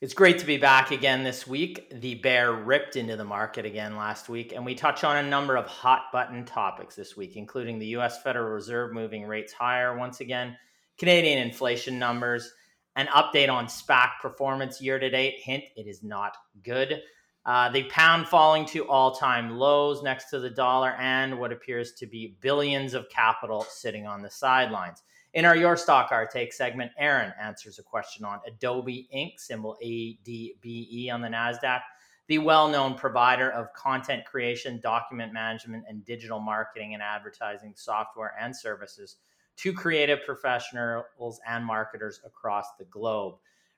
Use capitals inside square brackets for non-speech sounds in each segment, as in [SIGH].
It's great to be back again this week. The bear ripped into the market again last week, and we touch on a number of hot button topics this week, including the US Federal Reserve moving rates higher once again, Canadian inflation numbers, an update on SPAC performance year to date. Hint, it is not good. Uh, the pound falling to all time lows next to the dollar, and what appears to be billions of capital sitting on the sidelines. In our Your Stock Our Take segment, Aaron answers a question on Adobe Inc., symbol ADBE on the NASDAQ, the well known provider of content creation, document management, and digital marketing and advertising software and services to creative professionals and marketers across the globe.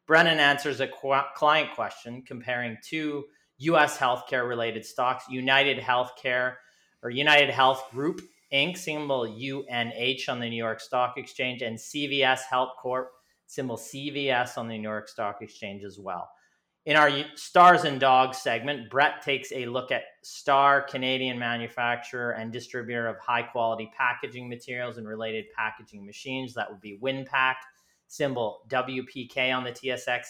Brennan answers a qu- client question comparing two U.S. healthcare related stocks, United Healthcare or United Health Group Inc., symbol UNH on the New York Stock Exchange, and CVS Health Corp, symbol CVS on the New York Stock Exchange as well. In our Stars and Dogs segment, Brett takes a look at Star, Canadian manufacturer and distributor of high quality packaging materials and related packaging machines. That would be Winpak, symbol WPK on the TSX.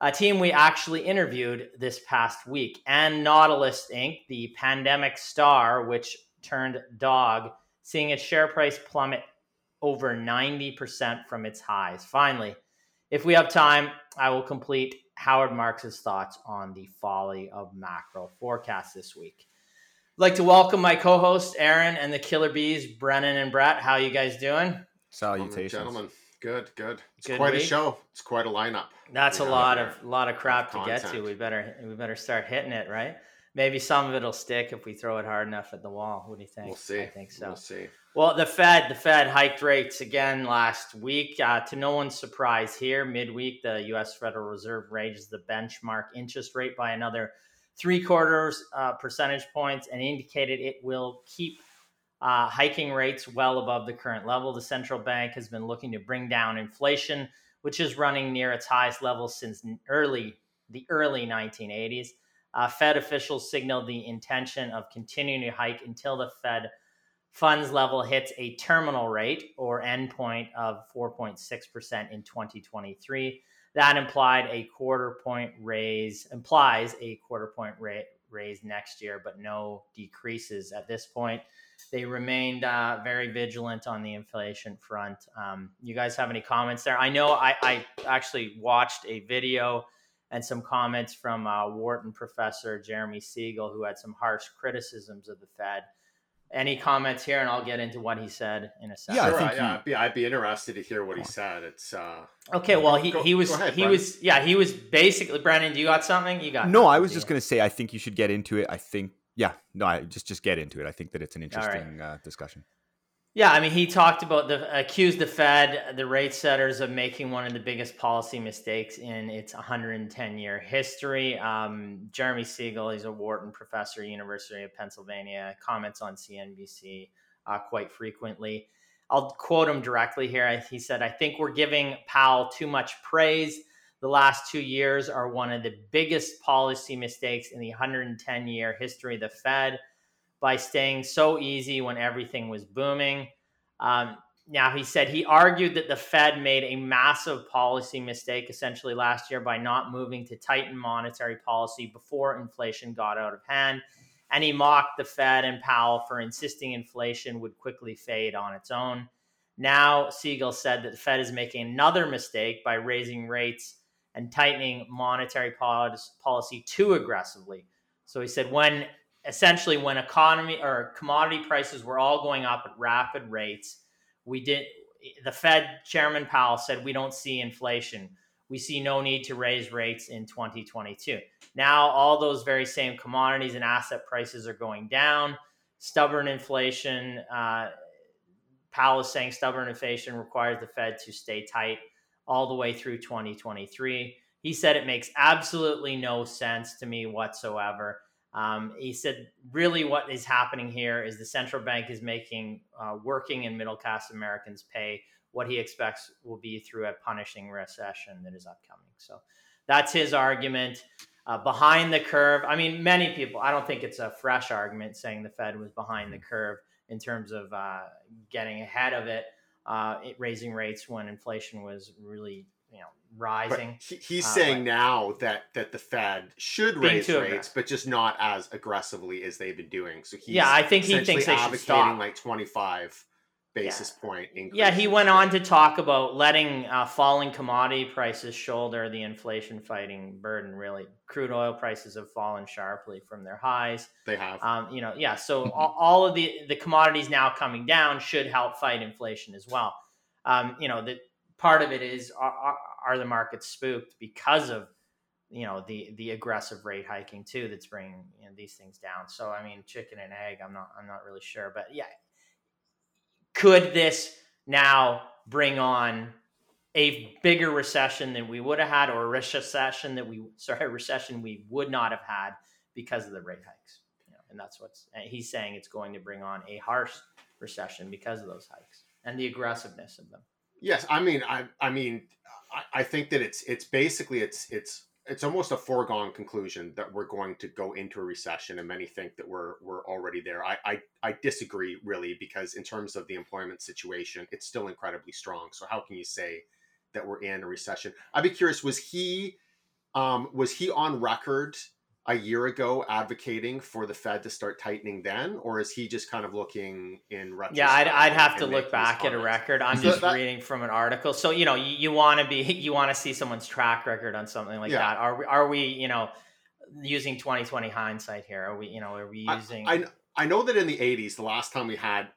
A team we actually interviewed this past week, and Nautilus Inc., the pandemic star, which turned dog, seeing its share price plummet over 90% from its highs. Finally, if we have time, I will complete Howard Marks's thoughts on the folly of macro forecasts this week. I'd like to welcome my co-host Aaron and the Killer Bees, Brennan and Brett. How are you guys doing? Salutations, gentlemen. Good, good. It's good quite week. a show. It's quite a lineup. That's a lot of a lot of crap to get to. We better we better start hitting it, right? Maybe some of it'll stick if we throw it hard enough at the wall. What do you think? We'll see. I think so. We'll see. Well, the Fed, the Fed hiked rates again last week. Uh, to no one's surprise here, midweek, the U.S. Federal Reserve raised the benchmark interest rate by another three quarters uh, percentage points and indicated it will keep uh, hiking rates well above the current level. The central bank has been looking to bring down inflation, which is running near its highest level since early the early 1980s. Uh, Fed officials signaled the intention of continuing to hike until the Fed funds level hits a terminal rate or endpoint of 4.6% in 2023. That implied a quarter point raise, implies a quarter point rate raise next year, but no decreases at this point. They remained uh, very vigilant on the inflation front. Um, you guys have any comments there? I know I, I actually watched a video and some comments from uh, Wharton professor Jeremy Siegel, who had some harsh criticisms of the Fed. Any comments here, and I'll get into what he said in a second. Yeah, sure, I yeah, I'd be, I'd be interested to hear what he said. It's uh, okay. Well, he, go, he was ahead, he was yeah he was basically Brennan. Do you got something? You got no. I was just going to say I think you should get into it. I think yeah, no, I just just get into it. I think that it's an interesting right. uh, discussion. Yeah, I mean, he talked about the accused the Fed, the rate setters, of making one of the biggest policy mistakes in its 110 year history. Um, Jeremy Siegel, he's a Wharton professor, University of Pennsylvania, comments on CNBC uh, quite frequently. I'll quote him directly here. He said, "I think we're giving Powell too much praise. The last two years are one of the biggest policy mistakes in the 110 year history of the Fed." By staying so easy when everything was booming. Um, now, he said he argued that the Fed made a massive policy mistake essentially last year by not moving to tighten monetary policy before inflation got out of hand. And he mocked the Fed and Powell for insisting inflation would quickly fade on its own. Now, Siegel said that the Fed is making another mistake by raising rates and tightening monetary policy too aggressively. So he said when essentially when economy or commodity prices were all going up at rapid rates, we did the Fed chairman Powell said we don't see inflation. We see no need to raise rates in 2022. Now all those very same commodities and asset prices are going down. Stubborn inflation. Uh, Powell is saying stubborn inflation requires the Fed to stay tight all the way through 2023. He said it makes absolutely no sense to me whatsoever. Um, he said, really, what is happening here is the central bank is making uh, working and middle class Americans pay what he expects will be through a punishing recession that is upcoming. So that's his argument. Uh, behind the curve, I mean, many people, I don't think it's a fresh argument saying the Fed was behind the curve in terms of uh, getting ahead of it, uh, it, raising rates when inflation was really you know rising. He, he's uh, saying now that that the Fed should raise rates, but just not as aggressively as they've been doing. So he's yeah, I think he thinks they should stop. like twenty five basis yeah. point increase. Yeah, he went on to talk about letting uh, falling commodity prices shoulder the inflation fighting burden. Really, crude oil prices have fallen sharply from their highs. They have. Um, you know, yeah. So all, all, of the the commodities now coming down should help fight inflation as well. Um, you know, the part of it is are, are the markets spooked because of you know the the aggressive rate hiking too that's bringing you know, these things down. So I mean, chicken and egg. I'm not I'm not really sure, but yeah, could this now bring on a bigger recession than we would have had, or a recession that we sorry, recession we would not have had because of the rate hikes? You know, and that's what's he's saying it's going to bring on a harsh recession because of those hikes and the aggressiveness of them. Yes, I mean, I I mean, I, I think that it's it's basically it's it's it's almost a foregone conclusion that we're going to go into a recession, and many think that we're we're already there. I, I I disagree really because in terms of the employment situation, it's still incredibly strong. So how can you say that we're in a recession? I'd be curious. Was he um, was he on record a year ago advocating for the Fed to start tightening then, or is he just kind of looking in retrospect? Yeah, I'd, I'd have to look back at a record. I'm just that, reading from an article. So you know, you, you want to be, [LAUGHS] you want to see someone's track record on something like yeah. that. Are we, are we, you know, using 2020 hindsight here? Are we, you know, are we using? I, I, I know that in the 80s, the last time we had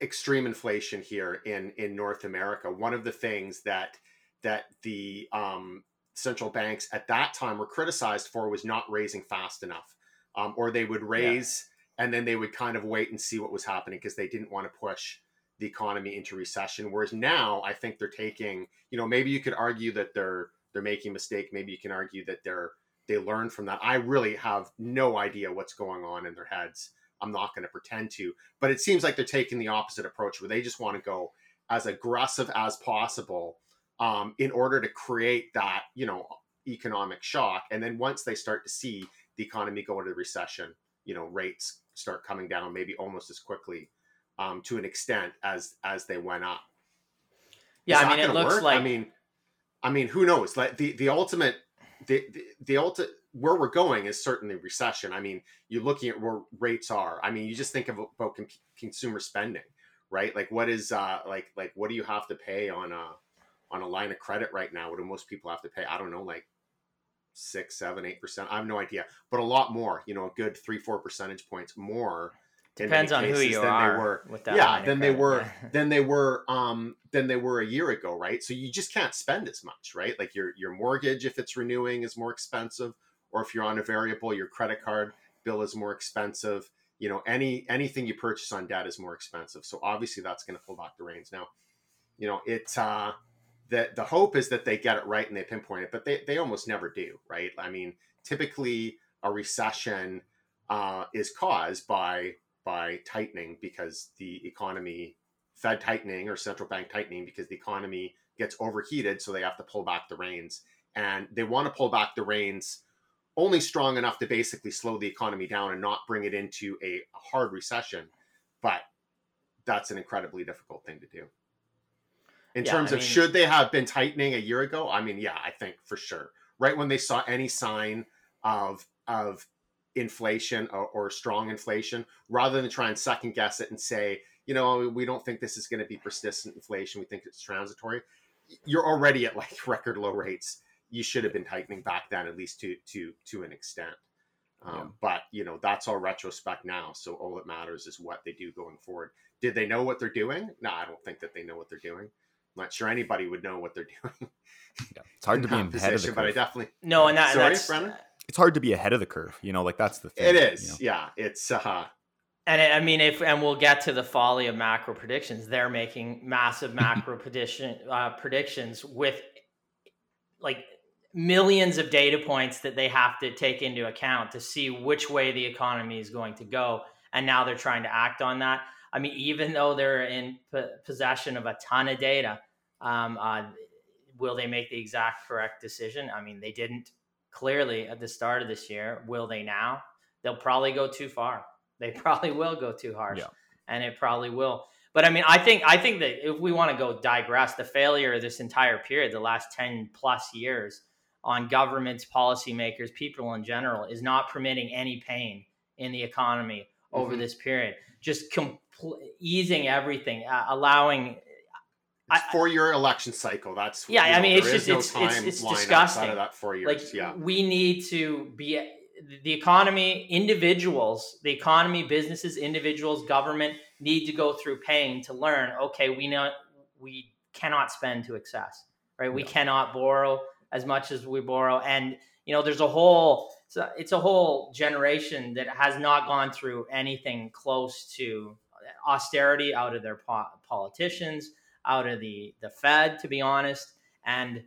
extreme inflation here in in North America, one of the things that that the um central banks at that time were criticized for was not raising fast enough, um, or they would raise yeah. and then they would kind of wait and see what was happening because they didn't want to push the economy into recession. Whereas now, I think they're taking, you know, maybe you could argue that they're they're making a mistake. Maybe you can argue that they're they learn from that. I really have no idea what's going on in their heads. I'm not going to pretend to, but it seems like they're taking the opposite approach where they just want to go as aggressive as possible um, in order to create that you know economic shock. And then once they start to see the economy go into the recession you know rates start coming down maybe almost as quickly um, to an extent as as they went up. Yeah i mean it looks work? like i mean i mean who knows? Like the the ultimate the the, the ultimate where we're going is certainly recession. I mean you're looking at where rates are. I mean you just think of about consumer spending right? Like what is uh like like what do you have to pay on a on a line of credit right now, what do most people have to pay? I don't know, like six, seven, eight percent. I have no idea, but a lot more. You know, a good three, four percentage points more. Depends on who you are. They were, with that yeah, than they were. [LAUGHS] than they were. Um, than they were a year ago, right? So you just can't spend as much, right? Like your your mortgage, if it's renewing, is more expensive, or if you're on a variable, your credit card bill is more expensive. You know, any anything you purchase on debt is more expensive. So obviously, that's going to pull back the reins. Now, you know, it's uh, that the hope is that they get it right and they pinpoint it, but they, they almost never do, right? I mean, typically a recession uh, is caused by by tightening because the economy, Fed tightening or central bank tightening because the economy gets overheated, so they have to pull back the reins, and they want to pull back the reins only strong enough to basically slow the economy down and not bring it into a hard recession, but that's an incredibly difficult thing to do in yeah, terms I of mean, should they have been tightening a year ago? I mean, yeah, I think for sure. Right when they saw any sign of of inflation or, or strong inflation, rather than try and second guess it and say, you know, we don't think this is going to be persistent inflation. We think it's transitory. You're already at like [LAUGHS] record low rates. you should have been tightening back then at least to to to an extent. Um, yeah. But you know that's all retrospect now. So all that matters is what they do going forward. Did they know what they're doing? No, I don't think that they know what they're doing. I'm not sure anybody would know what they're [LAUGHS] doing. yeah. It's hard to be ahead position, of the curve. but I definitely no. And that, sorry, that's, Brennan. It's hard to be ahead of the curve. You know, like that's the thing. It is. You know? Yeah, it's uh and I mean, if and we'll get to the folly of macro predictions. They're making massive [LAUGHS] macro prediction uh, predictions with like millions of data points that they have to take into account to see which way the economy is going to go. And now they're trying to act on that. I mean, even though they're in p- possession of a ton of data, um, uh, will they make the exact correct decision? I mean, they didn't clearly at the start of this year. Will they now? They'll probably go too far. They [LAUGHS] probably will go too harsh, yeah. and it probably will. But I mean, I think I think that if we want to go digress, the failure of this entire period, the last ten plus years, on governments, policymakers, people in general, is not permitting any pain in the economy over mm-hmm. this period. Just compl- easing everything, uh, allowing it's four year election cycle. That's yeah. I mean, it's just no it's, it's, it's disgusting. that four years. Like yeah. we need to be the economy, individuals, the economy, businesses, individuals, government need to go through pain to learn. Okay, we know we cannot spend to excess, right? We cannot borrow as much as we borrow, and you know, there's a whole it's a, it's a whole generation that has not gone through anything close to austerity out of their po- politicians, out of the the Fed, to be honest, and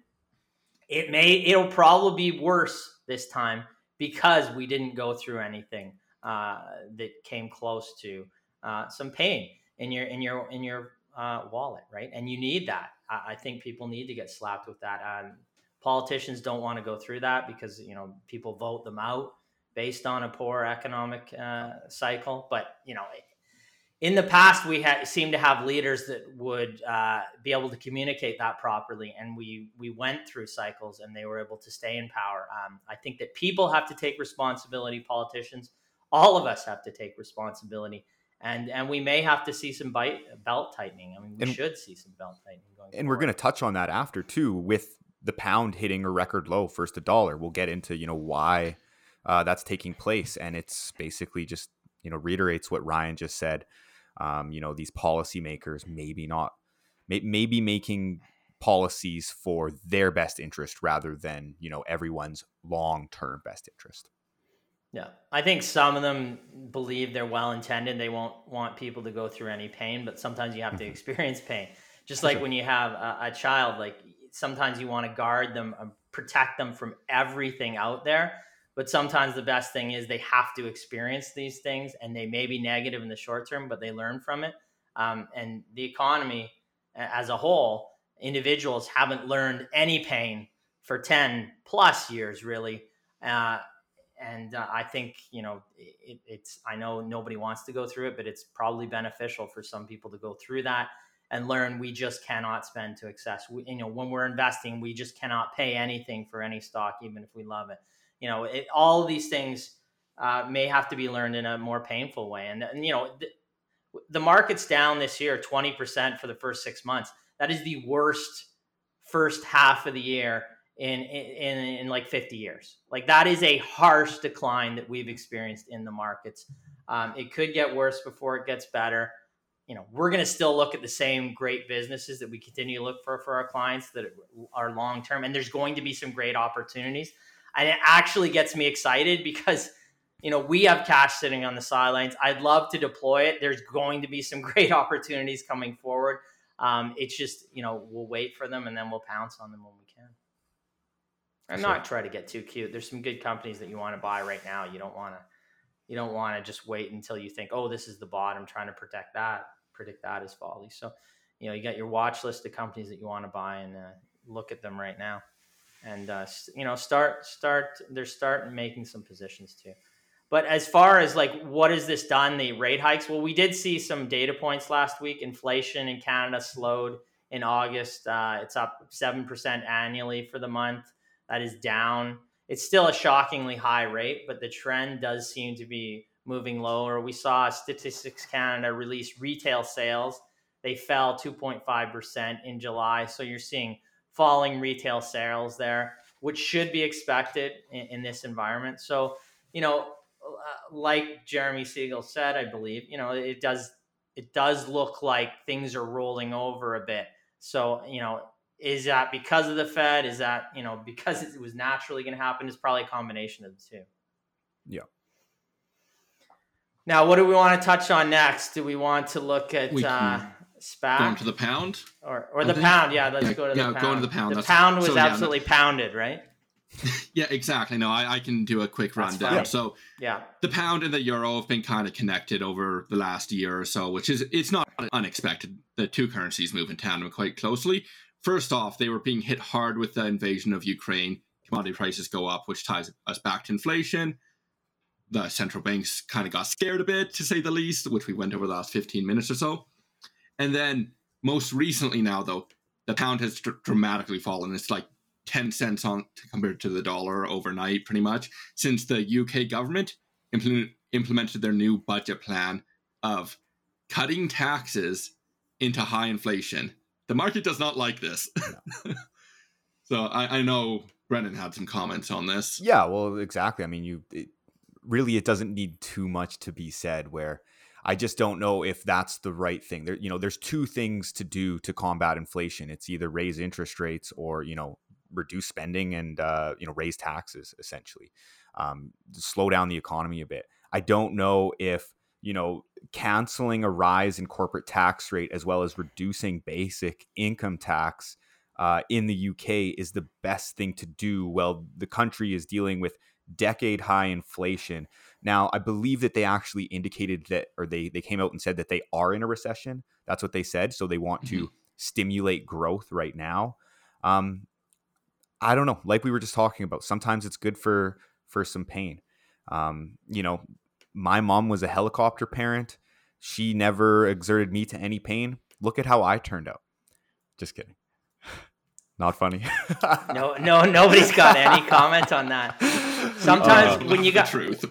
it may it'll probably be worse this time because we didn't go through anything uh, that came close to uh, some pain in your in your in your uh, wallet, right? And you need that. I, I, think people need to get slapped with that. Um, politicians don't want to go through that because you know people vote them out based on a poor economic uh, cycle. But you know, in the past we had seemed to have leaders that would uh, be able to communicate that properly and we we went through cycles and they were able to stay in power. Um, i think that people have to take responsibility politicians all of us have to take responsibility and and we may have to see some bite, belt tightening. I mean we and, should see some belt tightening going and forward. we're going to touch on that after too with the pound hitting a record low first a dollar. We'll get into you know why uh, that's taking place and it's basically just you know reiterates what ryan just said um, you know these policymakers maybe not may, maybe making policies for their best interest rather than you know everyone's long-term best interest. Yeah i think some of them believe they're well intended they won't want people to go through any pain but sometimes you have to mm-hmm. experience pain. Just like when you have a, a child like sometimes you want to guard them and protect them from everything out there but sometimes the best thing is they have to experience these things and they may be negative in the short term, but they learn from it. Um, and the economy as a whole, individuals haven't learned any pain for 10 plus years, really. Uh, and uh, I think, you know, it, it's, I know nobody wants to go through it, but it's probably beneficial for some people to go through that and learn we just cannot spend to excess. We, you know, when we're investing, we just cannot pay anything for any stock, even if we love it you know, it, all these things uh, may have to be learned in a more painful way. And, and you know, the, the market's down this year 20% for the first six months. That is the worst first half of the year in, in, in like 50 years. Like that is a harsh decline that we've experienced in the markets. Um, it could get worse before it gets better. You know, we're going to still look at the same great businesses that we continue to look for for our clients that are long term, and there's going to be some great opportunities and it actually gets me excited because you know we have cash sitting on the sidelines. I'd love to deploy it. There's going to be some [LAUGHS] great opportunities coming forward. Um, it's just you know we'll wait for them and then we'll pounce on them when we can. I'm sure. not try to get too cute. There's some good companies that you want to buy right now. You don't want to you don't want to just wait until you think oh this is the bottom trying to protect that predict that as folly. So you know you got your watch list of companies that you want to buy and uh, look at them right now and uh, you know start start they're starting making some positions too. But as far as like what has this done, the rate hikes? Well, we did see some data points last week. Inflation in Canada slowed in August. Uh, it's up seven percent annually for the month. That is down. It's still a shockingly high rate, but the trend does seem to be moving lower. We saw Statistics Canada release retail sales. They fell 2.5% in July. So you're seeing falling retail sales there. which should be expected in, in this environment. So, you know, uh, like Jeremy Siegel said, I believe, you know, it does it does look like things are rolling over a bit. So, you know, is that because of the Fed? Is that, you know, because it was naturally going to happen? It's probably a combination of the two. Yeah. Now, what do we want to touch on next? Do we want to look at uh, SPAC? Going to the pound? Or, or the pound, yeah, let's yeah, go to the yeah, pound. going to the pound. The pound was so, yeah, absolutely pounded, right? [LAUGHS] yeah, exactly. No, I, I can do a quick rundown. So Yeah. the pound and the euro have been kind of connected over the last year or so, which is it's not unexpected. The two currencies move in tandem quite closely. First off, they were being hit hard with the invasion of Ukraine. Commodity prices go up, which ties us back to inflation. The central banks kind of got scared a bit, to say the least, which we went over the last 15 minutes or so. And then most recently now, though, the pound has dr- dramatically fallen. It's like 10 cents on compared to the dollar overnight, pretty much, since the UK government implement, implemented their new budget plan of cutting taxes into high inflation. The market does not like this. [LAUGHS] so I, I know Brennan had some comments on this. Yeah, well, exactly. I mean, you it, really it doesn't need too much to be said. Where I just don't know if that's the right thing. There, you know, there's two things to do to combat inflation. It's either raise interest rates or you know reduce spending and uh, you know raise taxes essentially, um, slow down the economy a bit. I don't know if you know canceling a rise in corporate tax rate as well as reducing basic income tax uh, in the UK is the best thing to do. Well, the country is dealing with decade high inflation. Now, I believe that they actually indicated that, or they they came out and said that they are in a recession. That's what they said. So they want to stimulate growth right now. Um, I don't know. Like we were just talking about, sometimes it's good for for some pain. Um, you know, my mom was a helicopter parent. She never exerted me to any pain. Look at how I turned out. Just kidding. [LAUGHS] Not funny. No, no, nobody's got any comment on that. [LAUGHS] Sometimes Uh, when you got truth.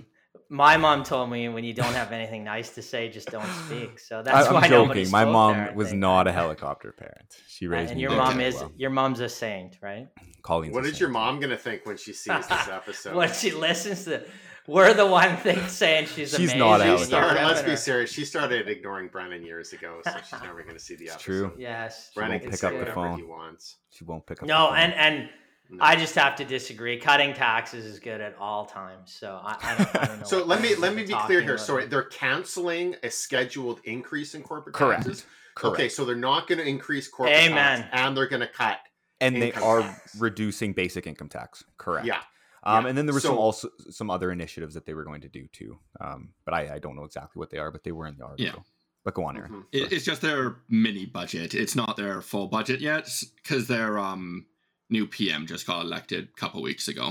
My mom told me when you don't have anything nice to say, just don't [SIGHS] speak. So I, that's why am joking. My mom there, was think. not a [LAUGHS] helicopter parent. She Uh, raised and me your mom is well. your mom's a saint, right? Colleen's What a is your mom gonna think when she sees this [LAUGHS] episode? When she listens to, we're the one [LAUGHS] thing saying she's She's amazing. not a and She started, let's be serious. She started ignoring Brennan years ago, so she's never going to see the It's episode. true. Yes. She won't pick can up the phone. he wants. She won't pick up. No, the phone. and and No. I just have to disagree. Cutting taxes is good at all times. So I, I, don't, I don't know. [LAUGHS] So what let me let me be clear here. about. Sorry, they're canceling a scheduled increase in corporate Correct. taxes. Correct. Okay, so they're not going to increase corporate Amen. tax, and they're going to cut. and they are tax. reducing basic income tax. Correct. Yeah, Um, yeah. and then there were some also some other initiatives that they were going to do too. Um, but I, I don't know exactly what they are, but they were in the article. Yeah. But go on, Aaron. Mhm. It, it's just their mini budget. It's not their full budget yet because they're um, new PM just got elected a couple weeks ago.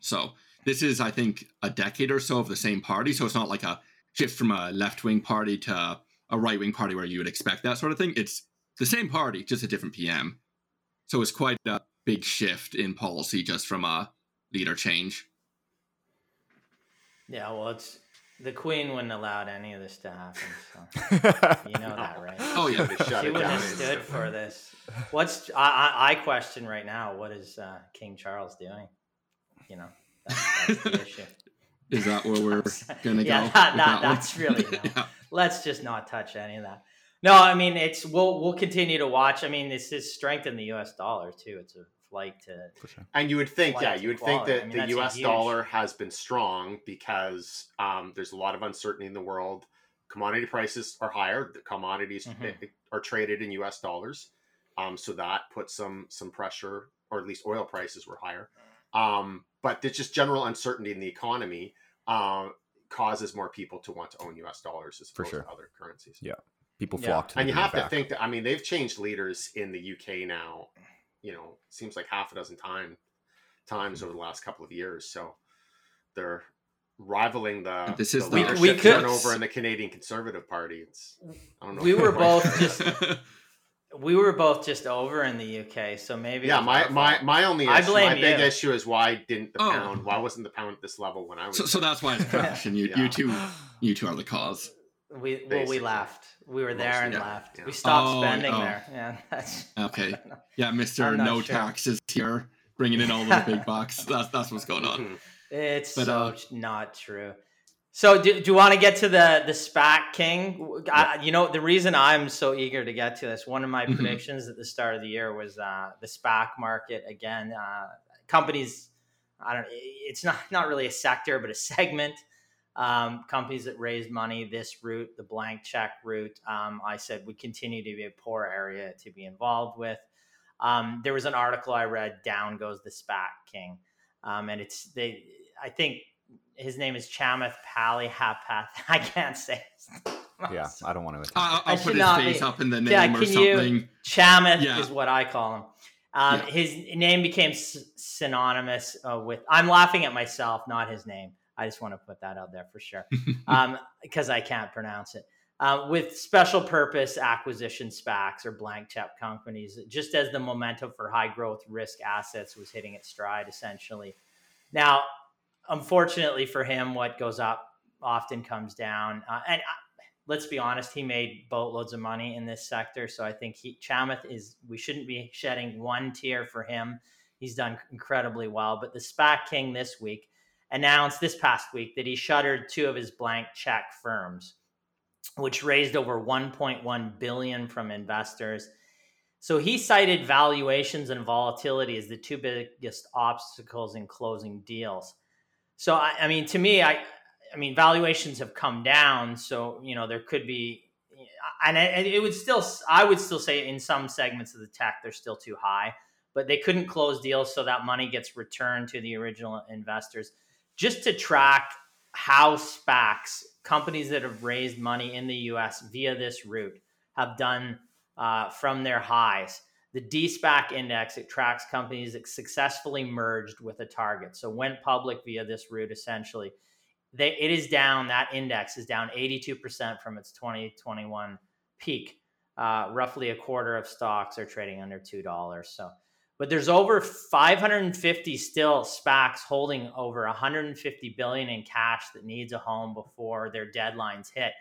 So this is, I think, a decade or so of the same party. So it's not like a shift from a left wing party to a right wing party where you would expect that sort of thing. It's the same party, just a different PM. So it's quite a big shift in policy just from a leader change. Yeah, well, it's the Queen wouldn't allowed any of this to happen. So [LAUGHS] you know that, right? Oh, yeah. They shut she it wouldn't down have stood instantly. for this. What's I, I, I question right now? What is uh, King Charles doing? You know, that's, that's the [LAUGHS] issue. Is that where we're [LAUGHS] going to Yeah, go? that- with that- one? that's really no. yeah. Let's just not touch any of that. No, I mean it's we'll we'll continue to watch. I mean this is strengthened the U.S. dollar too. It's a flight to For sure. And you would think, yeah, you would think that I mean, the U.S. huge- dollar has been strong because um, there's a lot of uncertainty in the world. Commodity prices are higher. The commodities Mhm. eh, are traded in U.S. dollars, um, so that puts some some pressure, or at least oil prices were higher. Um, but there's just general uncertainty in the economy uh, causes more people to want to own U.S. dollars as For opposed sure. to other currencies. Yeah. People Yeah. flock to And you have to think that I mean they've changed leaders in the UK now. You know, seems like half a dozen time times mm-hmm. over the last couple of years. So they're rivaling the, This is the leadership We- we could- turnover in the Canadian Conservative Party. It's I don't know. We were both [LAUGHS] just we were both just over in the UK, so maybe yeah. My my fault. my only I issue, blame my big you. issue is why didn't the Oh. pound? Why wasn't the pound at this level when I was? so, so that's why it's [LAUGHS] crashed, and you, Yeah. you two, you two are the cause. We well we basically. left. We were there and Mostly, yeah. left. Yeah. We stopped Oh, spending oh. there. Yeah, [LAUGHS] that's Okay. [LAUGHS] Yeah, Mister No sure. Taxes here bringing in all the big [LAUGHS] bucks. That's that's what's going on. Mm-hmm. It's but, so uh, not true. So do, do you want to get to the the SPAC king? I, you know the reason I'm so eager to get to this. One of my mm-hmm. predictions at the start of the year was uh, the SPAC market again. Uh, companies, I don't. It's not not really a sector, but a segment. Um, companies that raised money this route, the blank check route, um, I said would continue to be a poor area to be involved with. Um, there was an article I read. Down goes the SPAC king, um, and it's they. I think his name is Chamath Palihapith. [LAUGHS] I can't say. yeah, I don't want to. I'll, I'll put his face be, up in the name yeah, or something. You, Chamath yeah. is what I call him. Um, yeah. His name became synonymous uh, with. I'm laughing at myself, not his name. I just want to put that out there for sure, because [LAUGHS] um, I can't pronounce it. Uh, with special purpose acquisition SPACs or blank check companies, just as the momentum for high growth risk assets was hitting its stride, essentially. Now, unfortunately for him, what goes up often comes down. Uh, and uh, let's be honest, he made boatloads of money in this sector. So I think he, Chamath is, we shouldn't be shedding one tear for him. He's done incredibly well. But the SPAC King this week announced this past week that he shuttered two of his blank check firms, which raised over 1.1 billion from investors. So he cited valuations and volatility as the two biggest obstacles in closing deals. So I, I mean, to me, I, I mean, valuations have come down, so you know there could be, and it, it would still, I would still say in some segments of the tech they're still too high, but they couldn't close deals, so that money gets returned to the original investors. Just to track how SPACs, companies that have raised money in the U.S. via this route, have done uh, from their highs the DSPAC index, it tracks companies that successfully merged with a target. So went public via this route essentially. They, it is down, that index is down 82% from its 2021 peak. Uh, roughly a quarter of stocks are trading under $2. So, but there's over 550 still SPACs holding over 150 billion in cash that needs a home before their deadlines hit.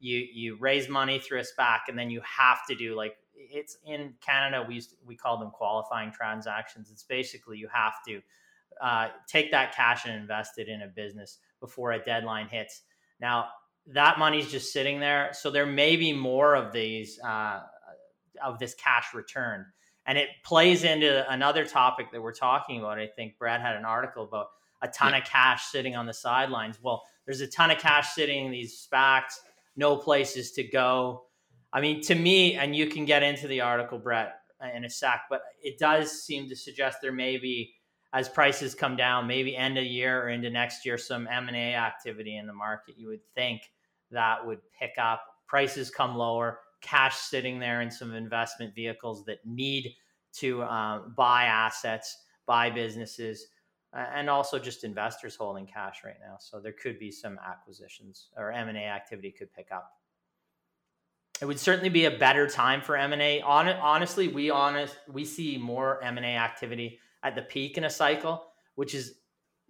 You you raise money through a SPAC and then you have to do like it's in Canada. We to, we call them qualifying transactions. It's basically you have to uh, take that cash and invest it in a business before a deadline hits. Now that money's just sitting there, so there may be more of these uh, of this cash returned, and it plays into another topic that we're talking about. I think Brad had an article about a ton of cash sitting on the sidelines. Well, there's a ton of cash sitting in these SPACs, no places to go. I mean, to me, and you can get into the article, Brett, uh, in a sec, but it does seem to suggest there may be, as prices come down, maybe end of year or into next year, some M and A activity in the market. You would think that would pick up. Prices come lower, cash sitting there in some investment vehicles that need to um, buy assets, buy businesses, and also just investors holding cash right now. So there could be some acquisitions or M and A activity could pick up it would certainly be a better time for M&A. On, honestly, we honest we see more M&A activity at the peak in a cycle, which is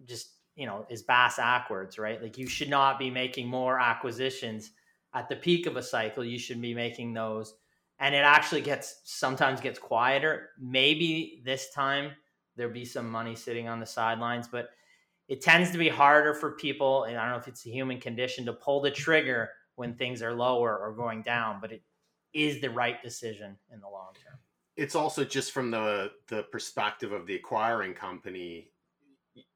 just, you know, is bass backwards, right? Like you should not be making more acquisitions at the peak of a cycle. You should be making those and it actually gets sometimes gets quieter. Maybe this time there'll be some money sitting on the sidelines, but it tends to be harder for people, and I don't know if it's a human condition to pull the trigger when things are lower or going down, but it is the right decision in the long term. It's also just from the the perspective of the acquiring company.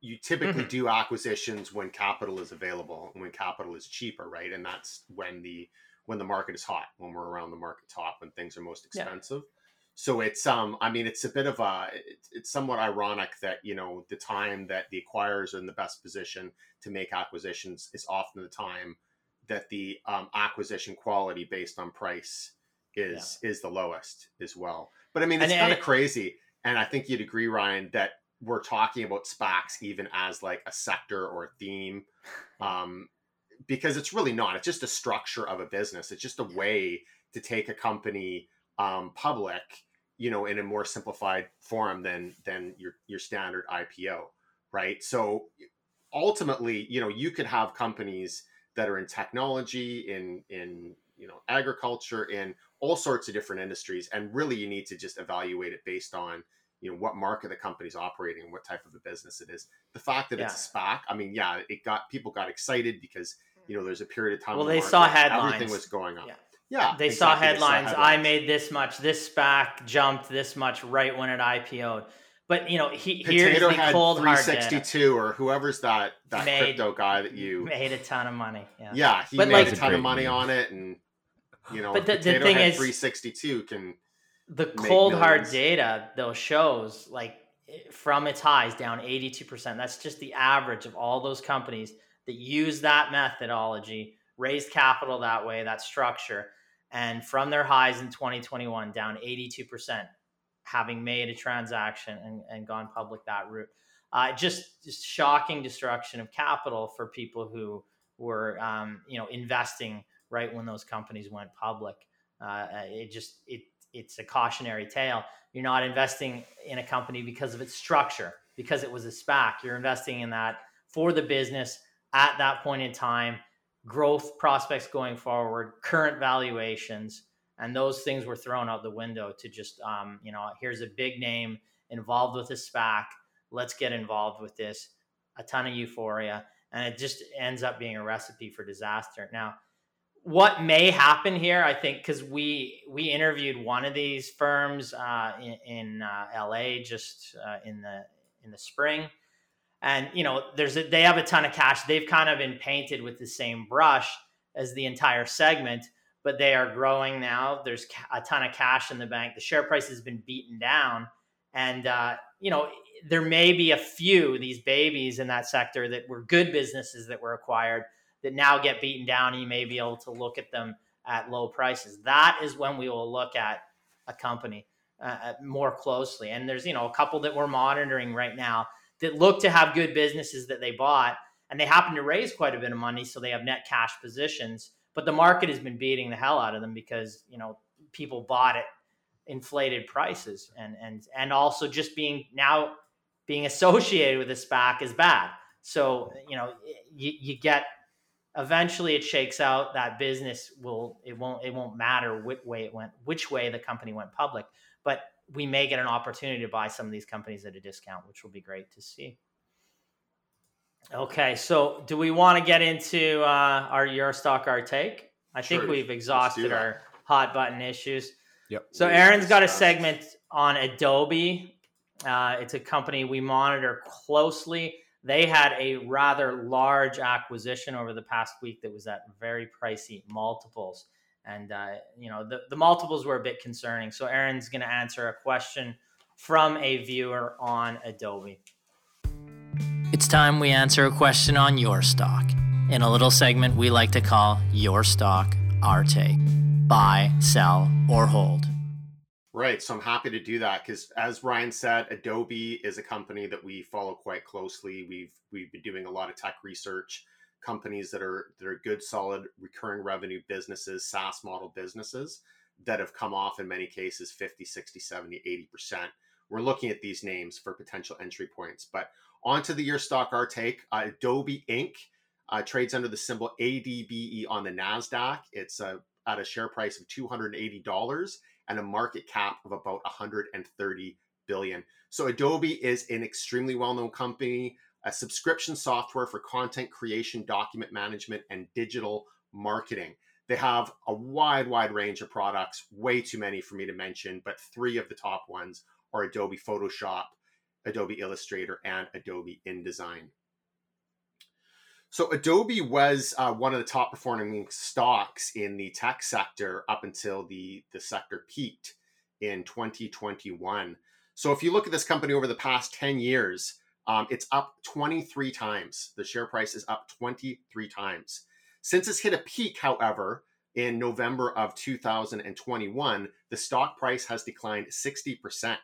You typically mm-hmm. do acquisitions when capital is available and when capital is cheaper, right? And that's when the when the market is hot, when we're around the market top, when things are most expensive. Yeah. So it's um, I mean, it's a bit of a, it's, it's somewhat ironic that you know the time that the acquirers are in the best position to make acquisitions is often the time that the um, acquisition quality based on price is yeah. is the lowest as well. But I mean, it's kind of crazy, and I think you'd agree, Ryan, that we're talking about SPACs even as like a sector or a theme, [LAUGHS] um, because it's really not. It's just a structure of a business. It's just a way to take a company um, public, you know, in a more simplified form than than your your standard IPO, right? So ultimately, you know, you could have companies that are in technology, in in you know agriculture, in all sorts of different industries, and really you need to just evaluate it based on you know what market the company's operating and what type of a business it is. The fact that yeah. it's a SPAC, I mean, yeah, it got people got excited because you know there's a period of time. Well, they market, saw headlines. Everything was going up. Yeah. Yeah, they, exactly. saw headlines, saw headlines. I made this much. This SPAC jumped this much right when it IPO'd. But you know, he, here's the had cold 362 or whoever's that that made, crypto guy that you made a ton of money. Yeah, yeah he but made like, a ton of money on it, and you know, but the, the thing is, 362 can the cold hard data though shows like from its highs down 82%. That's just the average of all those companies that use that methodology, raised capital that way, that structure, and from their highs in 2021 down 82%, having made a transaction and, and gone public that route. Uh, just, just shocking destruction of capital for people who were, um, you know, investing right when those companies went public. Uh, it just it it's a cautionary tale. You're not investing in a company because of its structure, because it was a SPAC. You're investing in that for the business at that point in time, growth prospects going forward, current valuations, and those things were thrown out the window to just, um, you know, here's a big name involved with a SPAC. Let's get involved with this. A ton of euphoria, and it just ends up being a recipe for disaster. Now, what may happen here, I think, because we we interviewed one of these firms uh, in, in uh, LA just uh, in the in the spring, and you know, there's a, they have a ton of cash. They've kind of been painted with the same brush as the entire segment, but they are growing now. There's a ton of cash in the bank. The share price has been beaten down, and uh, you know, there may be a few these babies in that sector that were good businesses that were acquired that now get beaten down and you may be able to look at them at low prices. That is when we will look at a company uh, uh, more closely. And there's, you know, a couple that we're monitoring right now that look to have good businesses that they bought and they happen to raise quite a bit of money. So they have net cash positions, but the market has been beating the hell out of them because, you know, people bought it inflated prices and, and, and also just being now being associated with a SPAC is bad. So, you know, you, you get eventually it shakes out that business will it won't it won't matter which way it went which way the company went public but we may get an opportunity to buy some of these companies at a discount which will be great to see. Okay so do we want to get into uh, our your stock our take? I sure. think we've exhausted our hot button issues. Yep so aaron's got a segment on adobe. Uh, it's a company we monitor closely they had a rather large acquisition over the past week that was at very pricey multiples. And, uh, you know, the, the multiples were a bit concerning. So Aaron's going to answer a question from a viewer on Adobe. It's time we answer a question on your stock in a little segment we like to call Your Stock, Our Take. Buy, sell, or hold. Right. So I'm happy to do that because as Ryan said, Adobe is a company that we follow quite closely. We've we've been doing a lot of tech research, companies that are that are good, solid, recurring revenue businesses, SaaS model businesses that have come off in many cases 50, 60, 70, 80%. We're looking at these names for potential entry points. But onto the year stock our take. Uh, Adobe Inc. Uh, trades under the symbol ADBE on the NASDAQ. It's uh, at a share price of $280 and a market cap of about 130 billion. So Adobe is an extremely well-known company, a subscription software for content creation, document management, and digital marketing. They have a wide, wide range of products, way too many for me to mention, but three of the top ones are Adobe Photoshop, Adobe Illustrator, and Adobe InDesign. So Adobe was uh, one of the top performing stocks in the tech sector up until the the sector peaked in 2021. So if you look at this company over the past 10 years, um, it's up 23 times. The share price is up 23 times. Since it's hit a peak, however, in November of 2021, the stock price has declined 60%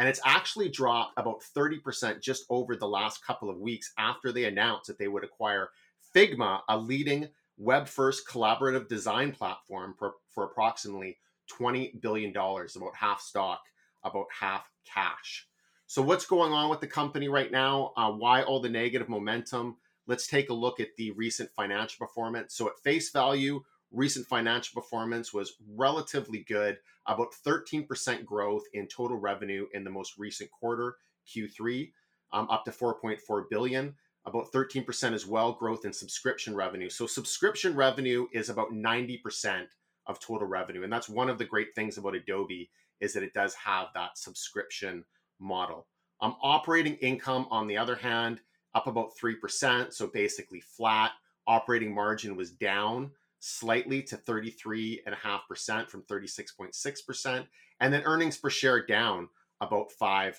and it's actually dropped about 30% just over the last couple of weeks after they announced that they would acquire Figma, a leading web first collaborative design platform for, for approximately $20 billion, about half stock, about half cash. So, what's going on with the company right now? Uh, why all the negative momentum? Let's take a look at the recent financial performance. So, at face value, recent financial performance was relatively good, about 13% growth in total revenue in the most recent quarter, Q3, um, up to 4.4 billion. About 13% as well growth in subscription revenue. So subscription revenue is about 90% of total revenue, and that's one of the great things about Adobe is that it does have that subscription model. Um, operating income, on the other hand, up about 3%, so basically flat. Operating margin was down slightly to 33.5% from 36.6%. And then earnings per share down about 5%.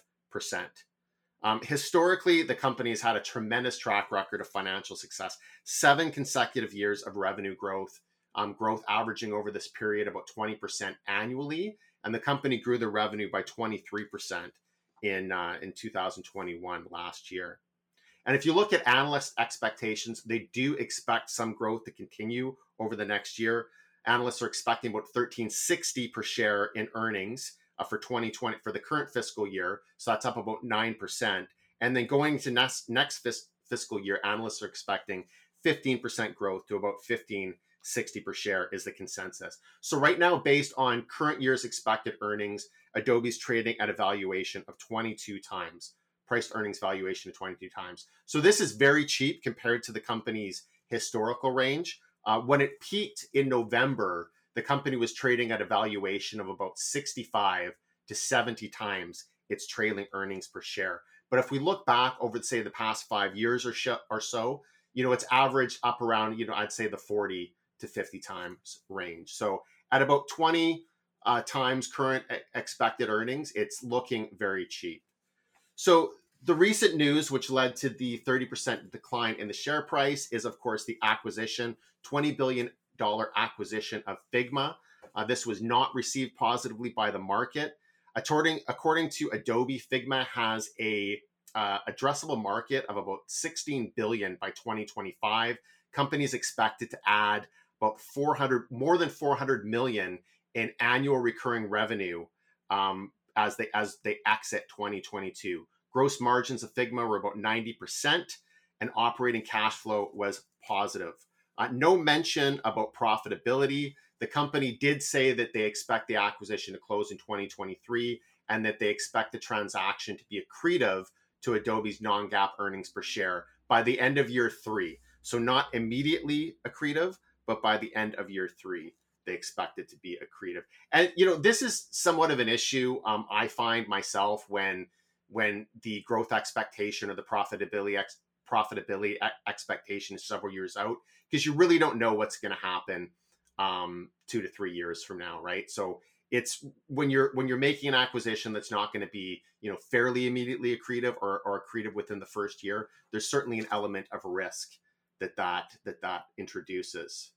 Um, historically, the company has had a tremendous track record of financial success, seven consecutive years of revenue growth, um, growth averaging over this period about 20% annually. And the company grew the revenue by 23% in, uh, in 2021 last year. And if you look at analyst expectations, they do expect some growth to continue over the next year. Analysts are expecting about 1360 per share in earnings uh, for 2020 for the current fiscal year. So that's up about 9%. And then going to next, next fis- fiscal year, analysts are expecting 15% growth to about 1560 per share is the consensus. So right now, based on current year's expected earnings, Adobe's trading at a valuation of 22 times price earnings valuation of 22 times. So this is very cheap compared to the company's historical range. Uh, when it peaked in November, the company was trading at a valuation of about 65 to 70 times its trailing earnings per share. But if we look back over, say, the past five years or, sh- or so, you know, it's averaged up around, you know, I'd say the 40 to 50 times range. So at about 20 uh, times current expected earnings, it's looking very cheap. So the recent news, which led to the 30% decline in the share price, is of course the acquisition, $20 billion acquisition of Figma. Uh, this was not received positively by the market. According, according to Adobe, Figma has a uh, addressable market of about 16 billion by 2025. Companies expected to add about 400, more than 400 million in annual recurring revenue um, as they as they exit 2022. Gross margins of Figma were about 90%, and operating cash flow was positive. Uh, no mention about profitability. The company did say that they expect the acquisition to close in 2023 and that they expect the transaction to be accretive to Adobe's non GAAP earnings per share by the end of year three. So, not immediately accretive, but by the end of year three, they expect it to be accretive. And, you know, this is somewhat of an issue um, I find myself when when the growth expectation or the profitability ex- profitability expectation is several years out because you really don't know what's going to happen um, two to three years from now, right? So it's when you're when you're making an acquisition that's not going to be you know fairly immediately accretive or, or accretive within the first year. There's certainly an element of risk that that that that introduces.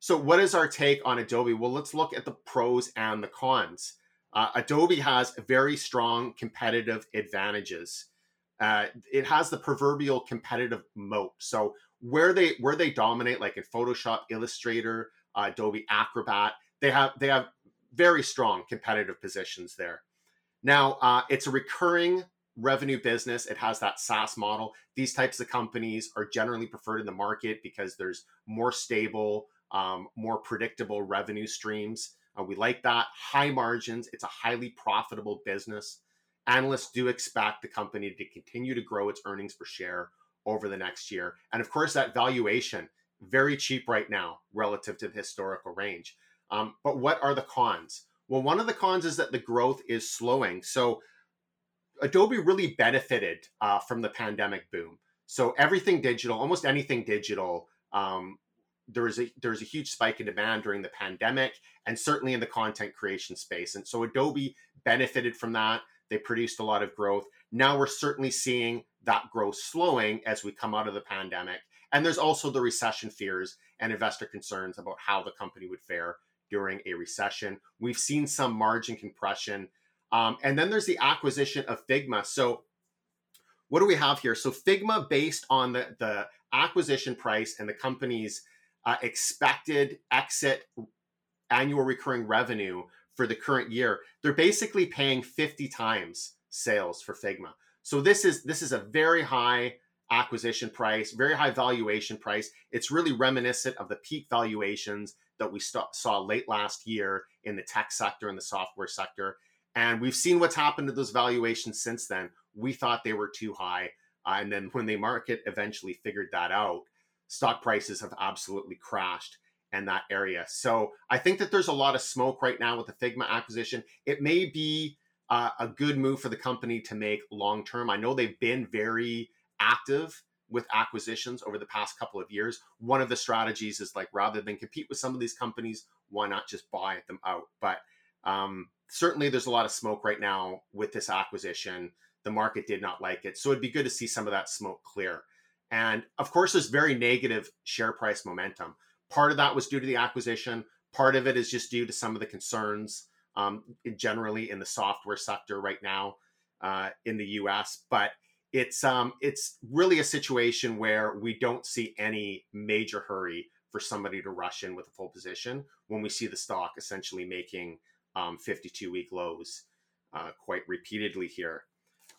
So what is our take on Adobe? Well, let's look at the pros and the cons. Uh, Adobe has very strong competitive advantages. Uh, it has the proverbial competitive moat. So where they where they dominate, like in Photoshop, Illustrator, uh, Adobe Acrobat, they have they have very strong competitive positions there. Now uh, it's a recurring revenue business. It has that SaaS model. These types of companies are generally preferred in the market because there's more stable, um, more predictable revenue streams. Uh, we like that. High margins. It's a highly profitable business. Analysts do expect the company to continue to grow its earnings per share over the next year. And of course, that valuation, very cheap right now relative to the historical range. Um, but what are the cons? Well, one of the cons is that the growth is slowing. So Adobe really benefited uh, from the pandemic boom. So everything digital, almost anything digital, um, there was a there was a huge spike in demand during the pandemic and certainly in the content creation space. And so adobe benefited from that. They produced a lot of growth. Now we're certainly seeing that growth slowing as we come out of the pandemic. And there's also the recession fears and investor concerns about how the company would fare during a recession. We've seen some margin compression. Um, and then there's the acquisition of figma. So what do we have here? So figma based on the, the acquisition price and the company's uh, expected exit annual recurring revenue for the current year, they're basically paying 50 times sales for Figma. So this is this is a very high acquisition price, very high valuation price. It's really reminiscent of the peak valuations that we st- saw late last year in the tech sector and the software sector. And we've seen what's happened to those valuations since then. We thought they were too high. Uh, and then when the market eventually figured that out, stock prices have absolutely crashed in that area. So I think that there's a lot of smoke right now with the Figma acquisition. It may be uh, a good move for the company to make long term. I know they've been very active with acquisitions over the past couple of years. One of the strategies is like rather than compete with some of these companies, why not just buy them out? But um, certainly there's a lot of smoke right now with this acquisition. The market did not like it. So it'd be good to see some of that smoke clear. And of course, there's very negative share price momentum. Part of that was due to the acquisition. Part of it is just due to some of the concerns um, generally in the software sector right now uh, in the U.S. But it's um, it's really a situation where we don't see any major hurry for somebody to rush in with a full position when we see the stock essentially making um, 52 week lows uh, quite repeatedly here.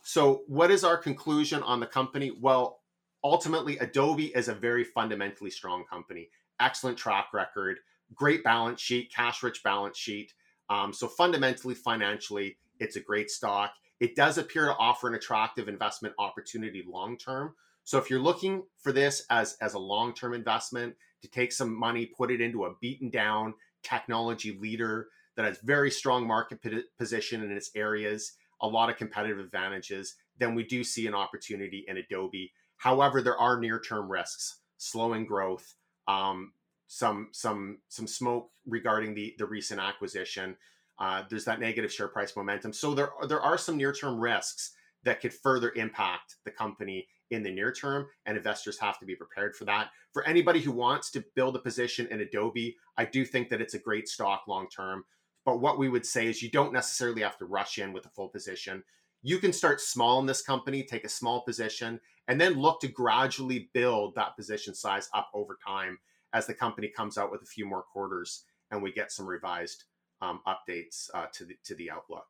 So, what is our conclusion on the company? Well, ultimately, Adobe is a very fundamentally strong company, excellent track record, great balance sheet, cash rich balance sheet. Um, so, fundamentally, financially, it's a great stock. It does appear to offer an attractive investment opportunity long term. So, if you're looking for this as, as a long term investment to take some money, put it into a beaten down technology leader that has very strong market position in its areas, a lot of competitive advantages, then we do see an opportunity in Adobe. However, there are near-term risks, slowing growth, um, some some some smoke regarding the the recent acquisition. Uh, there's that negative share price momentum. So there there are some near-term risks that could further impact the company in the near term, and investors have to be prepared for that. For anybody who wants to build a position in Adobe, I do think that it's a great stock long term. But what we would say is you don't necessarily have to rush in with a full position. You can start small in this company, take a small position, and then look to gradually build that position size up over time as the company comes out with a few more quarters and we get some revised um, updates uh, to the to the outlook.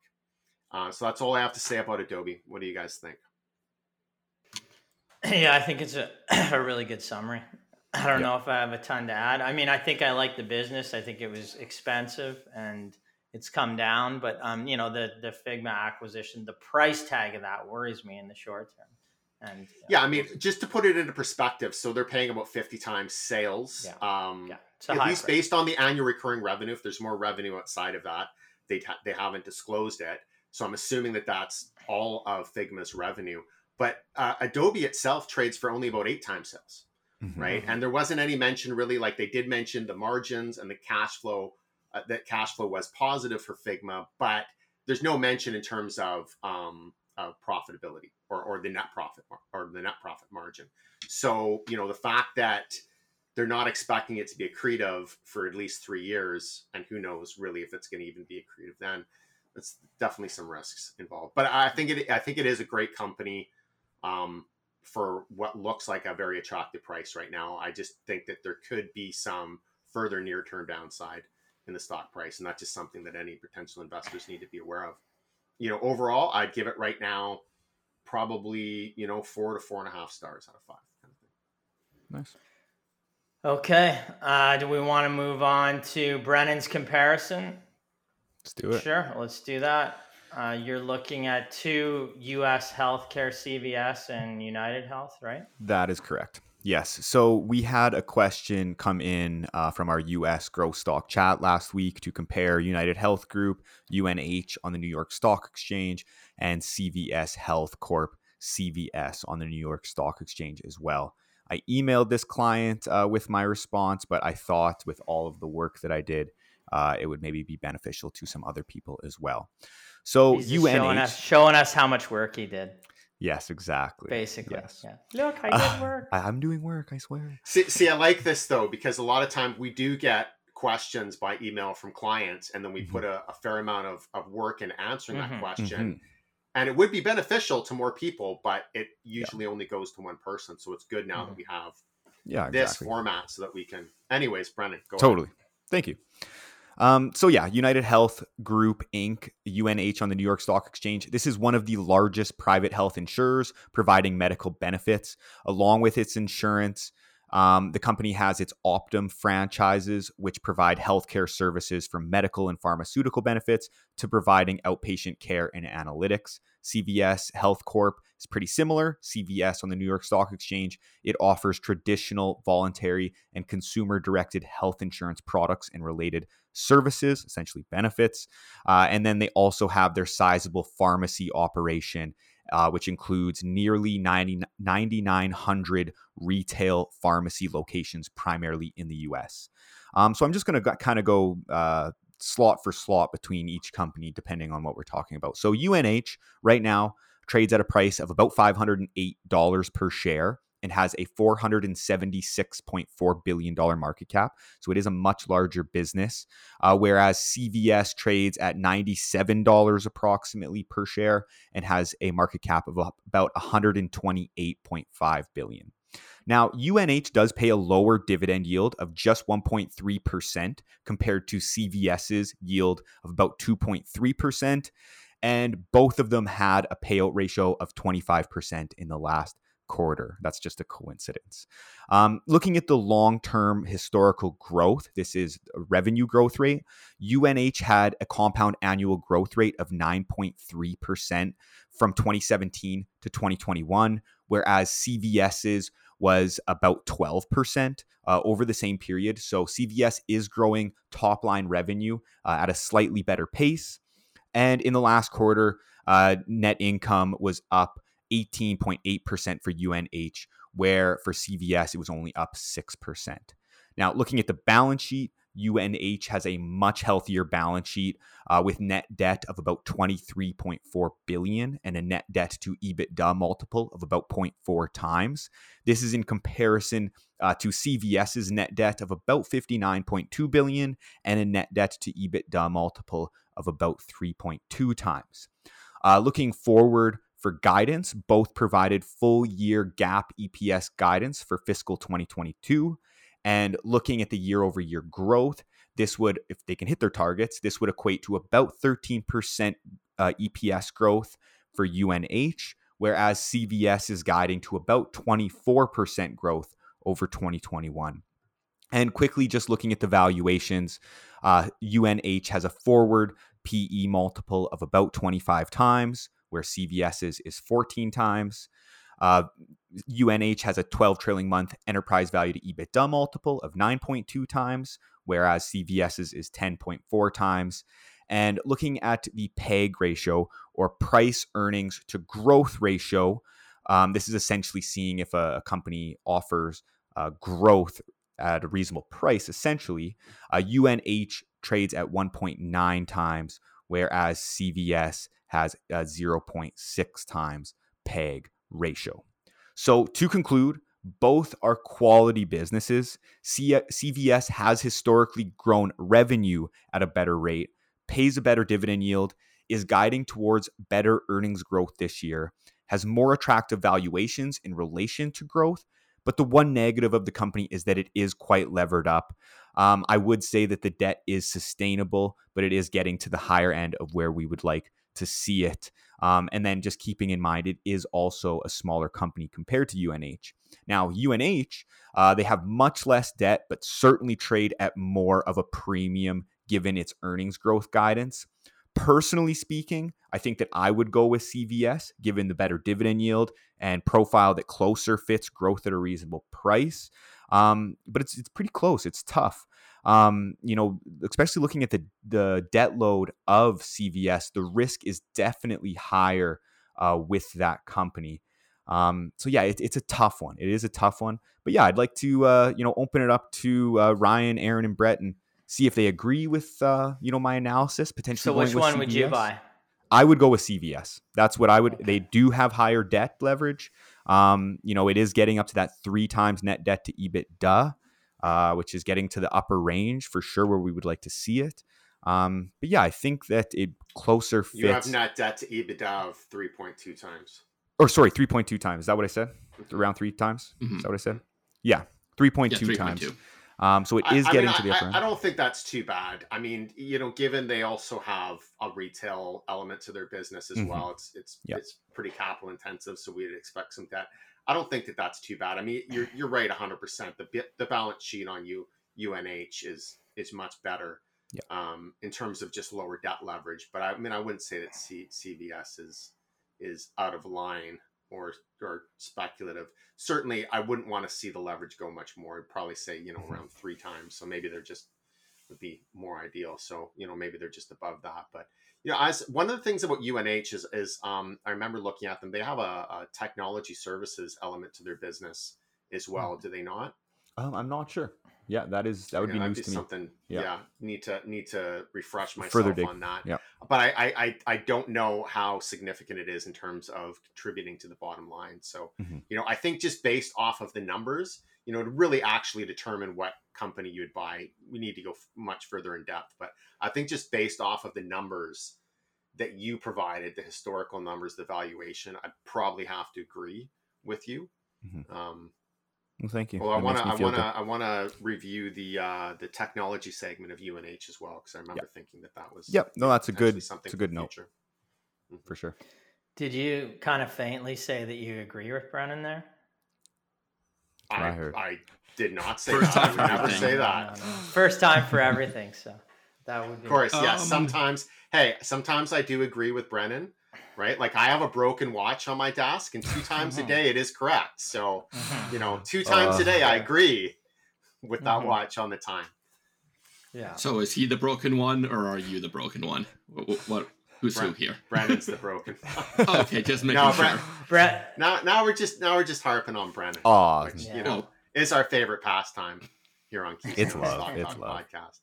Uh, so that's all I have to say about Adobe. What do you guys think? Yeah, I think it's a, [CLEARS THROAT] a really good summary. I don't know if I have a ton to add. I mean, I think I like the business. I think it was expensive and it's come down, but um, you know, the the Figma acquisition, the price tag of that worries me in the short term. And uh, yeah, I mean, just to put it into perspective, so they're paying about fifty times sales. Yeah. Um, yeah. At least price. based on the annual recurring revenue. If there's more revenue outside of that, they ha- they haven't disclosed it. So I'm assuming that that's all of Figma's revenue. But uh, Adobe itself trades for only about eight times sales, mm-hmm. right? And there wasn't any mention really, like they did mention the margins and the cash flow uh, that cash flow was positive for Figma, but there's no mention in terms of um, uh, profitability or, or the net profit mar- or the net profit margin. So you know the fact that they're not expecting it to be accretive for at least three years, and who knows really if it's going to even be accretive then. That's definitely some risks involved. But I think it I think it is a great company um, for what looks like a very attractive price right now. I just think that there could be some further near term downside in the stock price, and that's just something that any potential investors need to be aware of. You know, overall, I'd give it right now probably you know four to four and a half stars out of five. Kind of nice. Okay. Uh, do we want to move on to Brennan's comparison? Let's do it. Sure. Let's do that. Uh, you're looking at two U.S. healthcare, CVS and United Health, right? That is correct. Yes. So we had a question come in uh, from our US growth stock chat last week to compare United Health Group, UNH on the New York Stock Exchange, and CVS Health Corp, CVS on the New York Stock Exchange as well. I emailed this client uh, with my response, but I thought with all of the work that I did, uh, it would maybe be beneficial to some other people as well. So UNH showing us, showing us how much work he did. Yes, exactly. Basically. Yes. Yeah. Look, I did work. I, am doing work, I swear. See, see, I like this though, because a lot of times we do get questions by email from clients, and then we mm-hmm. put a, a, fair amount of, of work in answering mm-hmm. that question. Mm-hmm. And it would be beneficial to more people, but it usually yeah. only goes to one person. So it's good now that mm-hmm. we have yeah, this format so that we can. Anyways, Brennan, go Totally. Ahead. Thank you. Um, so yeah, United Health Group Inc., UNH on the New York Stock Exchange. This is one of the largest private health insurers providing medical benefits along with its insurance. Um, the company has its Optum franchises, which provide healthcare services from medical and pharmaceutical benefits to providing outpatient care and analytics. CVS Health Corp is pretty similar. CVS on the New York Stock Exchange, it offers traditional, voluntary, and consumer directed health insurance products and related services, essentially benefits. Uh, and then they also have their sizable pharmacy operation uh, which includes nearly 90, 9,900 retail pharmacy locations, primarily in the US. Um, so I'm just going to kind of go uh, slot for slot between each company, depending on what we're talking about. So UNH right now trades at a price of about $508 per share and has a $476.4 billion market cap. So it is a much larger business. Uh, whereas CVS trades at $97 approximately per share and has a market cap of about 128.5 billion. Now, UNH does pay a lower dividend yield of just 1.3% compared to CVS's yield of about 2.3%. And both of them had a payout ratio of 25% in the last quarter. That's just a coincidence. Um, looking at the long term historical growth, this is revenue growth rate. UNH had a compound annual growth rate of 9.3% from 2017 to 2021, whereas CVS's was about 12% uh, over the same period. So CVS is growing top line revenue uh, at a slightly better pace. And in the last quarter, uh, net income was up 18.8% for UNH, where for CVS it was only up 6%. Now, looking at the balance sheet, UNH has a much healthier balance sheet uh, with net debt of about 23.4 billion and a net debt to EBITDA multiple of about 0.4 times. This is in comparison uh, to CVS's net debt of about 59.2 billion and a net debt to EBITDA multiple of about 3.2 times. Uh, looking forward, for guidance, both provided full year GAAP EPS guidance for fiscal 2022. And looking at the year over year growth, this would, if they can hit their targets, this would equate to about 13% uh, EPS growth for UNH, whereas CVS is guiding to about 24% growth over 2021. And quickly, just looking at the valuations, uh, UNH has a forward PE multiple of about 25 times where CVS's is 14 times. Uh, UNH has a 12 trailing month enterprise value to EBITDA multiple of 9.2 times, whereas CVS's is 10.4 times. And looking at the PEG ratio or price earnings to growth ratio, um, this is essentially seeing if a, a company offers uh, growth at a reasonable price. Essentially, uh, UNH trades at 1.9 times, whereas CVS has a 0.6 times PEG ratio. So to conclude, both are quality businesses. CVS has historically grown revenue at a better rate, pays a better dividend yield, is guiding towards better earnings growth this year, has more attractive valuations in relation to growth. But the one negative of the company is that it is quite levered up. Um, I would say that the debt is sustainable, but it is getting to the higher end of where we would like to see it. Um, and then just keeping in mind, it is also a smaller company compared to UNH. Now, UNH, uh, they have much less debt, but certainly trade at more of a premium given its earnings growth guidance. Personally speaking, I think that I would go with CVS given the better dividend yield and profile that closer fits growth at a reasonable price. Um, but it's it's pretty close. It's tough. Um, you know, especially looking at the the debt load of CVS, the risk is definitely higher uh, with that company. Um, so yeah, it, it's a tough one. It is a tough one. But yeah, I'd like to uh, you know open it up to uh, Ryan, Aaron, and Brett, and see if they agree with uh, you know my analysis. Potentially. So which one CVS. would you buy? I would go with CVS. That's what I would. Okay. They do have higher debt leverage. Um, you know, it is getting up to that three times net debt to EBITDA uh, which is getting to the upper range for sure where we would like to see it. Um, but yeah, I think that it closer fits. You have net debt to EBITDA of 3.2 times. Or sorry, 3.2 times. Is that what I said? Mm-hmm. Around three times? Mm-hmm. Is that what I said? Yeah, 3.2 yeah, times. Um, so it is I, I getting mean, to the I, end. I don't think that's too bad. I mean, you know, given they also have a retail element to their business as Mhm. well, it's it's Yeah. it's pretty capital intensive, so we'd expect some debt. I don't think that that's too bad. I mean, you're [SIGHS] you're right, 100. percent The bit the balance sheet on you UNH is is much better. Yeah. Um, in terms of just lower debt leverage, but I mean, I wouldn't say that C, CVS is is out of line or or speculative. Certainly, I wouldn't want to see the leverage go much more. I'd probably say you know Mhm. around three times. So maybe they're just would be more ideal. So you know maybe they're just above that. But you know, as one of the things about UNH is is um, I remember looking at them. They have a, a technology services element to their business as well. Do they not? Um, I'm not sure. Yeah, that is that would Yeah, be that'd news to me. something. Yeah. Yeah. need to need to refresh myself Further dig. on that. Yeah. but I, I I don't know how significant it is in terms of contributing to the bottom line. So Mhm. you know, I think just based off of the numbers, you know, to really actually determine what company you would buy, we need to go f- much further in depth. But I think just based off of the numbers that you provided, the historical numbers, the valuation, I'd probably have to agree with you. Mhm. Um, Well, thank you. well, I want to, I want to. I want to review the uh, the technology segment of UNH as well because I remember thinking that that was. Yep. No, that's a good. Something It's a good note future. for sure. Did you kind of faintly say that you agree with Brennan there? I I, heard. I did not say First that. Time would for never say that. no, no. First time for everything, so that would be Of course, yes. Um, sometimes, hey, sometimes I do agree with Brennan, right? Like I have a broken watch on my desk, and two times a Mhm. day it is correct. So Mhm. you know, two times Uh, a day I agree with that Mhm. watch on the time. yeah. So is he the broken one, or are you the broken one? What? what, what who's who here? Brennan's the broken. [LAUGHS] Oh, okay, just making No, sure. Brent- Brett, now, now we're just now we're just harping on Brennan. Oh, which, Yeah. you know is our favorite pastime here on Keystone It's love, Stock it's Talk love. podcast.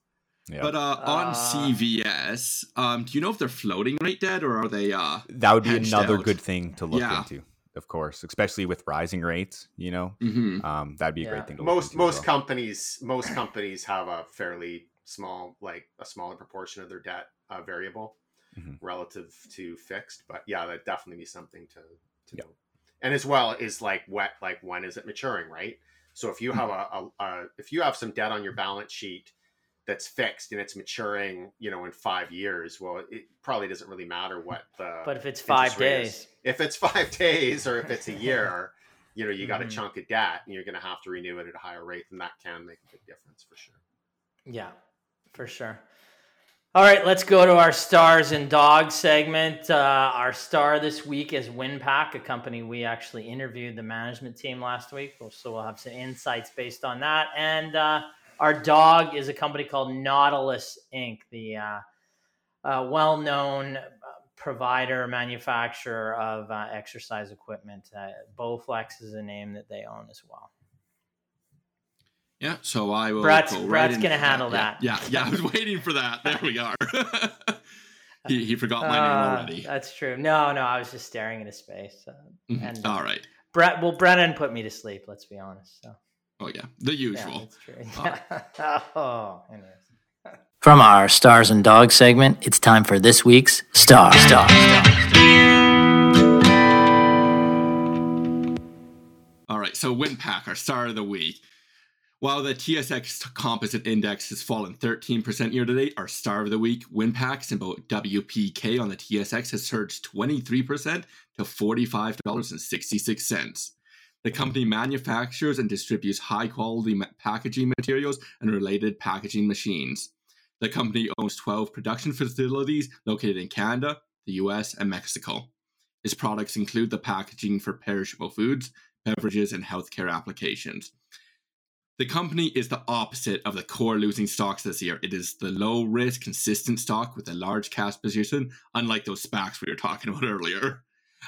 yeah. But uh, on Uh, CVS, um, do you know if they're floating rate debt or are they? Uh, that would be another out. good thing to look Yeah. into, of course, especially with rising rates. You know, mhm. um, that'd be a Yeah. great thing to look Most into most well. companies most companies have a fairly small like a smaller proportion of their debt uh, variable Mhm. relative to fixed. But yeah, that definitely be something to to Yep. know. And as well is like what like when is it maturing, right? So if you have a, a, a if you have some debt on your balance sheet that's fixed and it's maturing, you know, in five years, well, it probably doesn't really matter what the but if it's five rate is. days, if it's five [LAUGHS] days or if it's a year, you know, you got a Mhm. chunk of debt and you're going to have to renew it at a higher rate, and that can make a big difference for sure. yeah, for sure. All right, let's go to our stars and dogs segment. Uh, our star this week is Winpak, a company we actually interviewed the management team last week. So we'll have some insights based on that. And uh, our dog is a company called Nautilus Inc., the uh, uh, well known provider, manufacturer of uh, exercise equipment. Uh, Bowflex is a name that they own as well. Yeah, so I will. Brett's- go right Brett's gonna handle Yeah, that. Yeah, yeah, I was [LAUGHS] waiting for that. There we are. [LAUGHS] he, he forgot my name Uh, already. That's true. No, no, I was just staring into space. Uh, Mhm. and- All right. Brett, well, Brennan put me to sleep. Let's be honest. So Oh yeah, the yeah, usual. that's true. [LAUGHS] oh, anyways. From our Stars and Dogs segment, it's time for this week's star. Star. Star. All right, so Winpak, our star of the week. While the TSX Composite Index has fallen 13% year to date, our star of the week, Winpak, symbol WPK on the TSX, has surged 23% to $45.66. The company manufactures and distributes high quality packaging materials and related packaging machines. The company owns 12 production facilities located in Canada, the US, and Mexico. Its products include the packaging for perishable foods, beverages, and healthcare applications. The company is the opposite of the core losing stocks this year. It is the low risk, consistent stock with a large cash position, unlike those SPACs we were talking about [LAUGHS] earlier,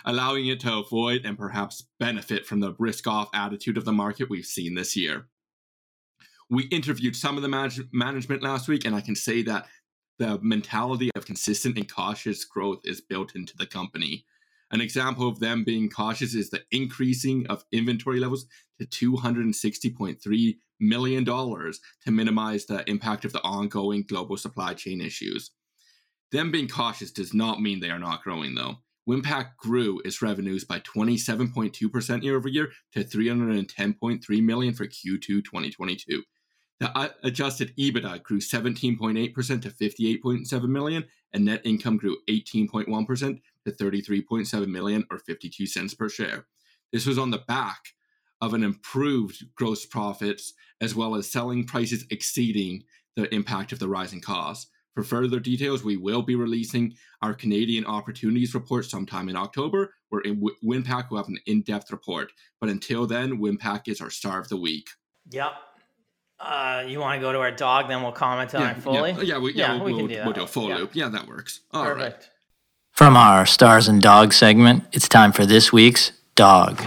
allowing it to avoid and perhaps benefit from the risk off attitude of the market we've seen this year. We interviewed some of the manage- management last week, and I can say that the mentality of consistent and cautious growth is built into the company. An example of them being cautious is the increasing of inventory levels to $260.3 million to minimize the impact of the ongoing global supply chain issues. Them being cautious does not mean they are not growing, though. Winpak grew its revenues by 27.2% year over year to 310.3 million for Q2 2022. The uh, adjusted EBITDA grew 17.8% to 58.7 million, and net income grew 18.1% to 33.7 million or 52 cents per share. This was on the back of an improved gross profits as well as selling prices exceeding the impact of the rising costs. For further details, we will be releasing our Canadian opportunities report sometime in October, where in Winpak will have an in-depth report. But until then, Winpak is our star of the week. Yep. Uh, you want to go to our dog, then we'll comment on yeah, it fully. Yeah, yeah, we, yeah, yeah we'll, we can we'll, do that. We'll do a full yeah. loop. Yeah, that works. All Perfect. Right. From our Stars and Dogs segment, it's time for this week's Dog.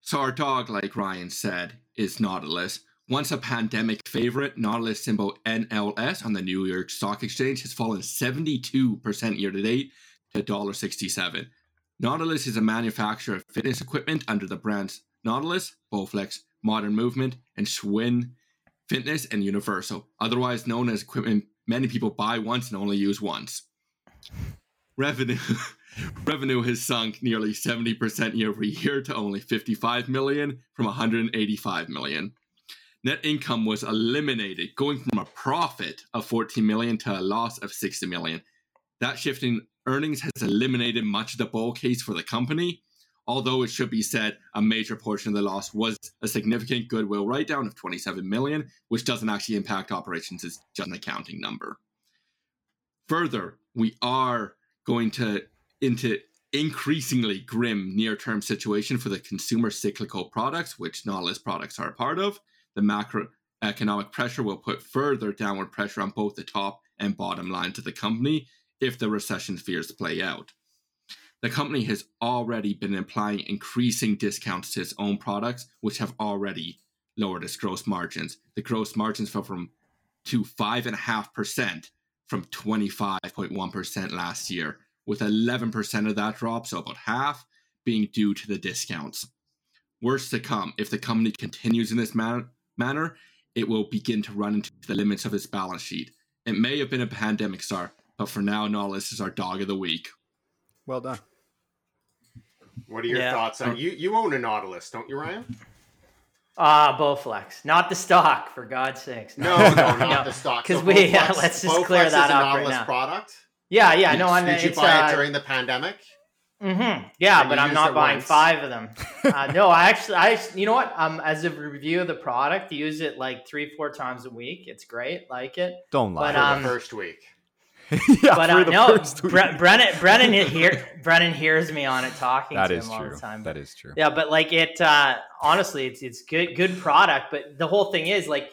So our dog, like Ryan said, is Nautilus. Once a pandemic favorite, Nautilus symbol NLS on the New York Stock Exchange has fallen 72% year to date to $1.67. Nautilus is a manufacturer of fitness equipment under the brands Nautilus, Bowflex, Modern Movement, and Schwinn Fitness and Universal, otherwise known as equipment many people buy once and only use once. Revenue [LAUGHS] Revenue has sunk nearly 70% year over year to only 55 million from 185 million. Net income was eliminated, going from a profit of 14 million to a loss of 60 million. That shift in earnings has eliminated much of the bull case for the company, although it should be said a major portion of the loss was a significant goodwill write down of 27 million, which doesn't actually impact operations, it's just an accounting number. Further, we are going to into increasingly grim near-term situation for the consumer cyclical products, which Nautilus products are a part of. The macroeconomic pressure will put further downward pressure on both the top and bottom lines of the company if the recession fears play out. The company has already been applying increasing discounts to its own products, which have already lowered its gross margins. The gross margins fell from to five and a half percent from 25.1% last year with 11% of that drop, so about half, being due to the discounts. Worse to come, if the company continues in this man- manner, it will begin to run into the limits of its balance sheet. It may have been a pandemic star, but for now, Nautilus is our dog of the week. Well done. What are your yeah. thoughts on you? You own a Nautilus, don't you, Ryan? Ah, uh, Bowflex, not the stock, for God's sakes. No, no, [LAUGHS] no not no. the stock. Because so we, yeah, let's just Bowflex clear that up right now. product. Yeah, yeah, no, I'm. Did you buy uh, it during the pandemic? Mm-hmm. Yeah, and but I'm not buying once. five of them. [LAUGHS] uh, no, I actually, I, you know what? Um, as a review of the product, use it like three, four times a week. It's great, like it. Don't lie. But, um, the first week. [LAUGHS] yeah, but uh, no, Bre- Brennan, Brennan here, [LAUGHS] Brennan hears me on it talking that to him true. all the time. But, that is true. Yeah, but like it, uh, honestly, it's it's good, good product. But the whole thing is like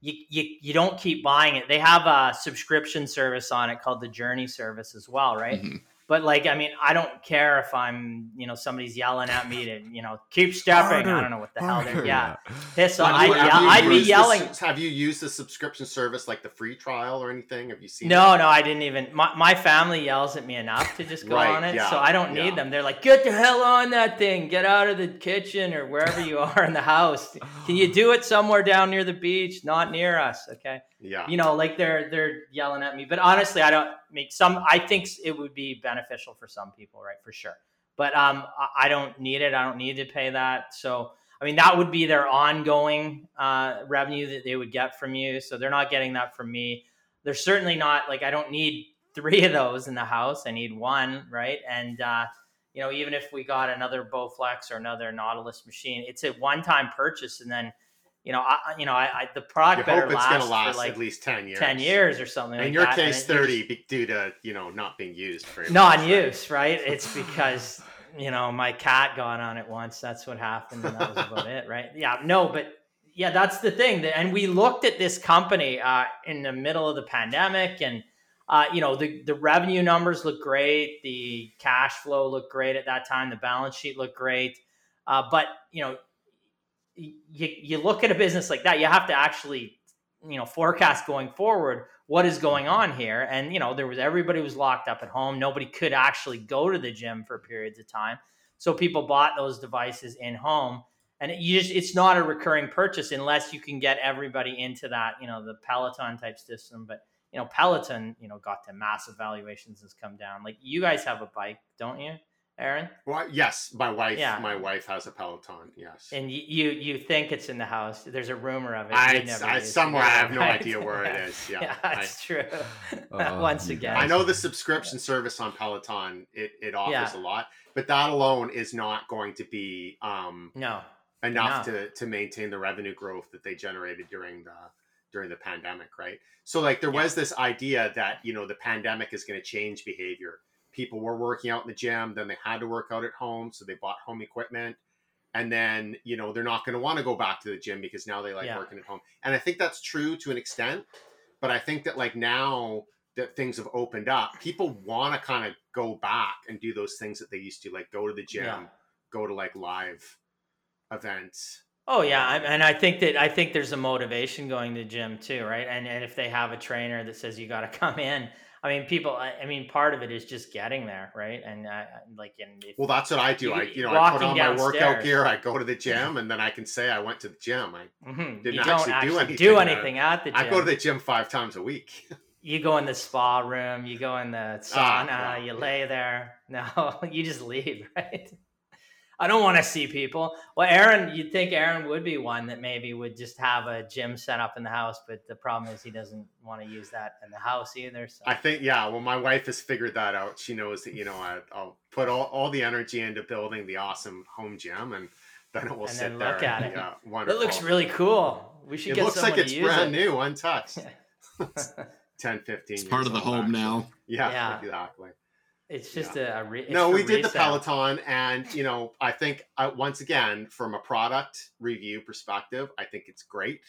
you, you you don't keep buying it. They have a subscription service on it called the Journey service as well, right? Mm-hmm. But like, I mean, I don't care if I'm, you know, somebody's yelling at me to, you know, keep stepping. Harder, I don't know what the harder, hell they're, yeah. Piss off. I'd, I'd be yelling. This, have you used the subscription service like the free trial or anything? Have you seen? No, it? no, I didn't even. My, my family yells at me enough to just go right, on it, yeah, so I don't need yeah. them. They're like, get the hell on that thing. Get out of the kitchen or wherever you are in the house. Can you do it somewhere down near the beach, not near us? Okay. Yeah. You know, like they're they're yelling at me. But honestly, I don't make some I think it would be beneficial for some people, right? For sure. But um I don't need it. I don't need to pay that. So I mean that would be their ongoing uh, revenue that they would get from you. So they're not getting that from me. They're certainly not like I don't need three of those in the house. I need one, right? And uh, you know, even if we got another Bowflex or another Nautilus machine, it's a one-time purchase, and then you know, I, you know, I, I the product you better last, going to last for like at least ten years, ten years or something. In like your that. case, thirty just, due to you know not being used for non-use, right? It's because you know my cat got on it once. That's what happened, and that was about it, right? [LAUGHS] Yeah, no, but yeah, that's the thing. And we looked at this company uh, in the middle of the pandemic, and uh, you know the the revenue numbers look great, the cash flow looked great at that time, the balance sheet looked great, uh, but you know you, you look at a business like that, you have to actually, you know, forecast going forward what is going on here. And, you know, there was everybody was locked up at home. Nobody could actually go to the gym for periods of time. So people bought those devices in home. And it, you just it's not a recurring purchase unless you can get everybody into that, you know, the Peloton type system. But you know, Peloton, you know, got to massive valuations has come down. Like you guys have a bike, don't you? Aaron? Well, yes, my wife. Yeah. My wife has a Peloton. Yes. And you, you you think it's in the house. There's a rumor of it. I, You never I use it, somewhere. I have no right? idea where it is. [LAUGHS] Yeah. Yeah, I, that's true. [LAUGHS] Oh, [LAUGHS] Once again, I know the subscription service on Peloton. It it offers Yeah. a lot, but that alone is not going to be um, No, enough No. to to maintain the revenue growth that they generated during the during the pandemic, right? So like there Yeah. was this idea that you know the pandemic is going to change behavior. People were working out in the gym, then they had to work out at home, so they bought home equipment. And then, you know, they're not going to want to go back to the gym because now they like Yeah. working at home. And I think that's true to an extent. But I think that like now that things have opened up, people want to kind of go back and do those things that they used to, like go to the gym, Yeah. go to like live events. Oh yeah, I, um, and I think that I think there's a motivation going to the gym too, right? And and if they have a trainer that says you got to [LAUGHS] come in, I mean, people. I, I mean, part of it is just getting there, right? And uh, like, and if, Well, that's what I do. I, you know, I put on my workout gear, I go to the gym, [LAUGHS] and then I can say I went to the gym. I, Mhm, didn't don't actually do anything do anything at the gym. I go to the gym five times a week. [LAUGHS] you go in the spa room, you go in the Ah, sauna, well, you lay there. [LAUGHS] No, you just leave, right? I don't want to see people. Well, Aaron, you'd think Aaron would be one that maybe would just have a gym set up in the house, but the problem is he doesn't want to use that in the house either. So I think, yeah. Well, my wife has figured that out. She knows that you know I, I'll put all, all the energy into building the awesome home gym, and then it will And sit then there. look at and, it. Uh, yeah, that wonderful. looks really cool. We should get It get looks like it's brand it. new, untouched. [LAUGHS] 10, 15 It's years part of the home actually. now. Yeah, Yeah. exactly. It's just a, a re- no, for we did the resale. Peloton, and you know, I think uh, once again, from a product review perspective, I think it's great.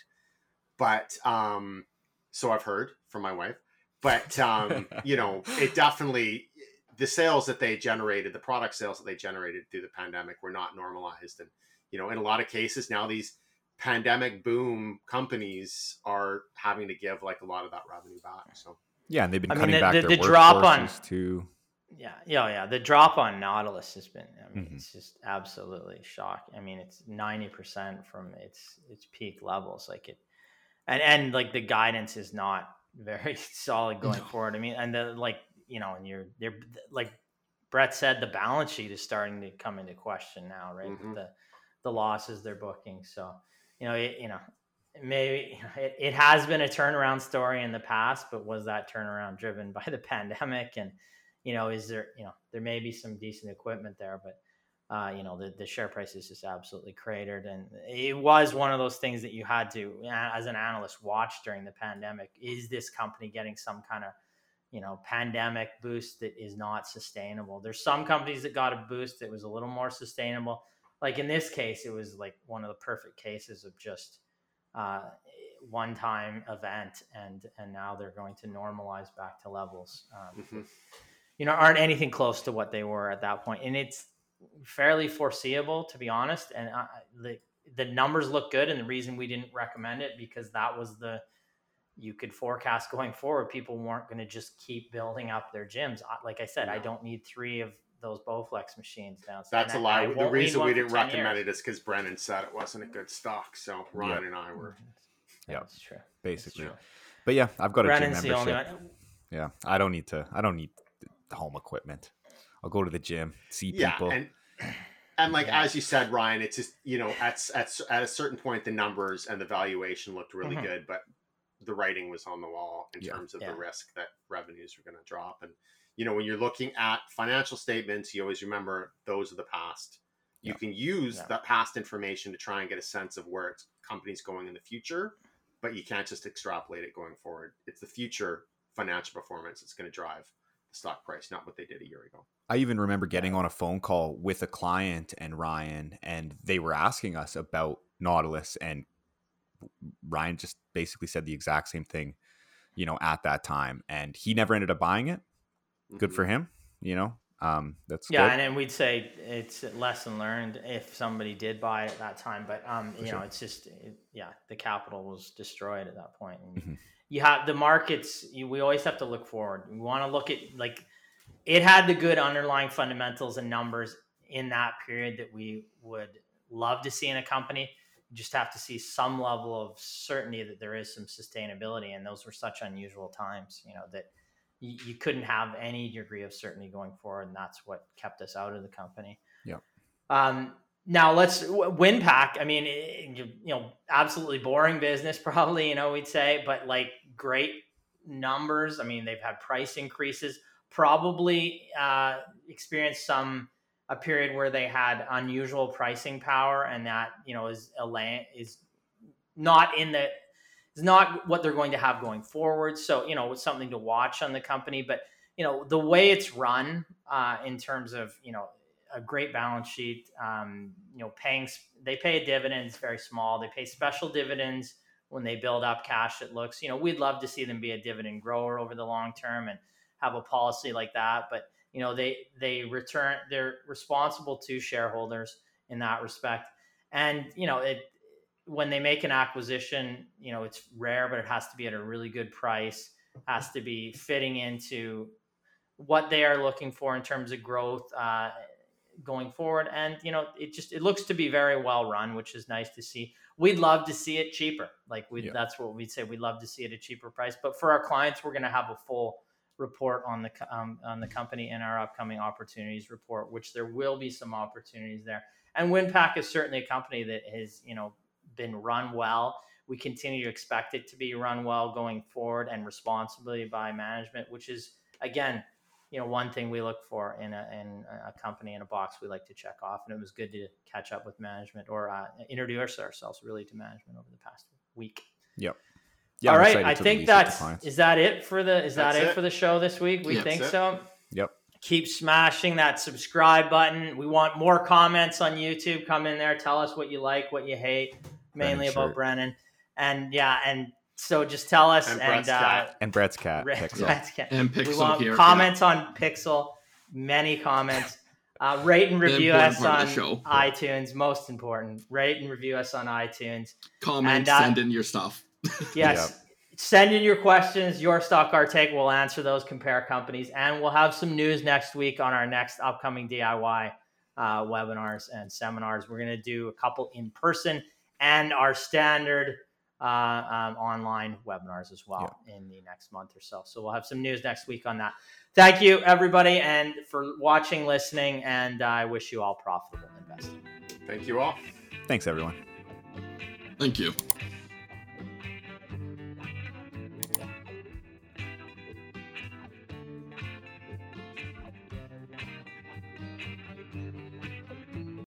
But um, so I've heard from my wife. But um, [LAUGHS] you know, it definitely the sales that they generated, the product sales that they generated through the pandemic, were not normalized, and you know, in a lot of cases now these pandemic boom companies are having to give like a lot of that revenue back. So Yeah, and they've been I mean, cutting the- back the- their the drop on- workforces too. Yeah, yeah, yeah. The drop on Nautilus has been. I mean, Mhm. it's just absolutely shocking. I mean, it's ninety percent from its its peak levels. Like it, and and like the guidance is not [LAUGHS] very solid going forward. I mean, and the like, you know, and you're they're like Brett said, the balance sheet is starting to come into question now, right? With Mhm. the the losses they're booking. So, you know, it, you know, maybe [LAUGHS] it, it has been a turnaround story in the past, but was that turnaround driven by the [LAUGHS] pandemic? And, you know, is there, you know, there may be some decent equipment there, but, uh, you know, the, the share price is just absolutely cratered. And it was one of those things that you had to, as an analyst, watch during the pandemic. Is this company getting some kind of, you know, pandemic boost that is not sustainable? There's some companies that got a boost that was a little more sustainable. Like in this case, it was like one of the perfect cases of just, uh, one time event and and now they're going to normalize back to levels um, mhm. You know aren't anything close to what they were at that point and it's fairly foreseeable to be honest and I, the the numbers look good and the reason we didn't recommend it because that was the you could forecast going forward people weren't going to just keep building up their gyms I- like i said i don't need three of those bowflex machines downstairs That's a and I- lie. I The reason we didn't recommend years. it is because Brennan said it wasn't a good stock. So Ryan and I were. Mm-hmm. Yeah. that's true That's basically. true. But yeah, I've got a gym Brennan's the only membership. one. Yeah, I don't need to. I don't need the home equipment. I'll go to the gym, see yeah people. and and like Yeah. as you said ryan it's just you know at, at at a certain point the numbers and the valuation looked really Mhm. good but the writing was on the wall in Yeah. terms of the risk that revenues were going to drop and you know when you're looking at financial statements you always remember those are the past you can use that past information to try and get a sense of where it's company's going in the future but you can't just extrapolate it going forward it's the future financial performance that's going to drive the stock price not what they did a year ago I even remember getting on a phone call with a client and Ryan, and they were asking us about Nautilus, and Ryan just basically said the exact same thing, you know, at that time, and he never ended up buying it. Good Mhm. for him, you know. Um, that's Yeah, good. and then we'd say it's lesson learned if somebody did buy it at that time. But um, you know, sure. it's just it, yeah, the capital was destroyed at that point. And Mhm. You have the markets. You, we always have to look forward. We want to look at like it had the good underlying fundamentals and numbers in that period that we would love to see in a company. You just have to see some level of certainty that there is some sustainability, and those were such unusual times. You know that you, you couldn't have any degree of certainty going forward, and that's what kept us out of the company. Yeah. Um, now let's Winpak. I mean, you know, absolutely boring business, [LAUGHS] probably. You know, we'd say, but like great numbers. I mean, they've had price increases. Probably uh, experienced some a period where they had unusual pricing power, and that you know is a land is not in the is not what they're going to have going forward. So you know, it's something to watch on the company. But you know, the way it's run uh, in terms of you know a great balance sheet. Um, you know, paying they pay a dividends very small. They pay special dividends when they build up cash. It looks, you know, we'd love to see them be a dividend grower over the long term and have a policy like that. But you know, they they return. They're responsible to shareholders in that respect. And you know, it when they make an acquisition, you know, it's rare, but it has to be at a really good price. Has to be fitting into what they are looking for in terms of growth uh, going forward. And you know, it just it looks to be very well run, which is nice to see. We'd love to see it cheaper. Like we, yeah. that's what we'd say. We'd love to see it at a cheaper price. But for our clients, we're going to have a full report on the um, on the company in our upcoming opportunities report, which there will be some opportunities there. And Winpak is certainly a company that has you know been run well. We continue to expect it to be run well going forward and responsibly by management, which is again you know one thing we look for in a in a company in a box we like to check off and it was good to catch up with management or uh, introduce ourselves really to management over the past week. Yep. Yeah, all I'm right i think that's is that it for the is that's that it, it, for the show this week? We yep, think so? Yep. Keep smashing that subscribe button. We want more comments on youtube. Come in there tell us what you like what you hate mainly Brennan about shirt. brennan. And yeah and so just tell us and, and uh, and Brett's cat, Pixel. Brett's cat. and Pixel. We want here, comments yeah. on Pixel. Many comments. [LAUGHS] Uh, rate and review us on iTunes. Most important. Rate and review us on iTunes. Comment. And, uh, send in your stuff. [LAUGHS] yes. Yep. Send in your questions. Your stock, our take. We'll answer those. Compare companies, and we'll have some news next week on our next upcoming DIY uh, webinars and seminars. We're going to do a couple in person and our standard uh, um, online webinars as well yeah. in the next month or so. So we'll have some news next week on that. Thank you, everybody, and for watching, listening, and I wish you all profitable investing. Thank you all. Thanks, everyone. Thank you.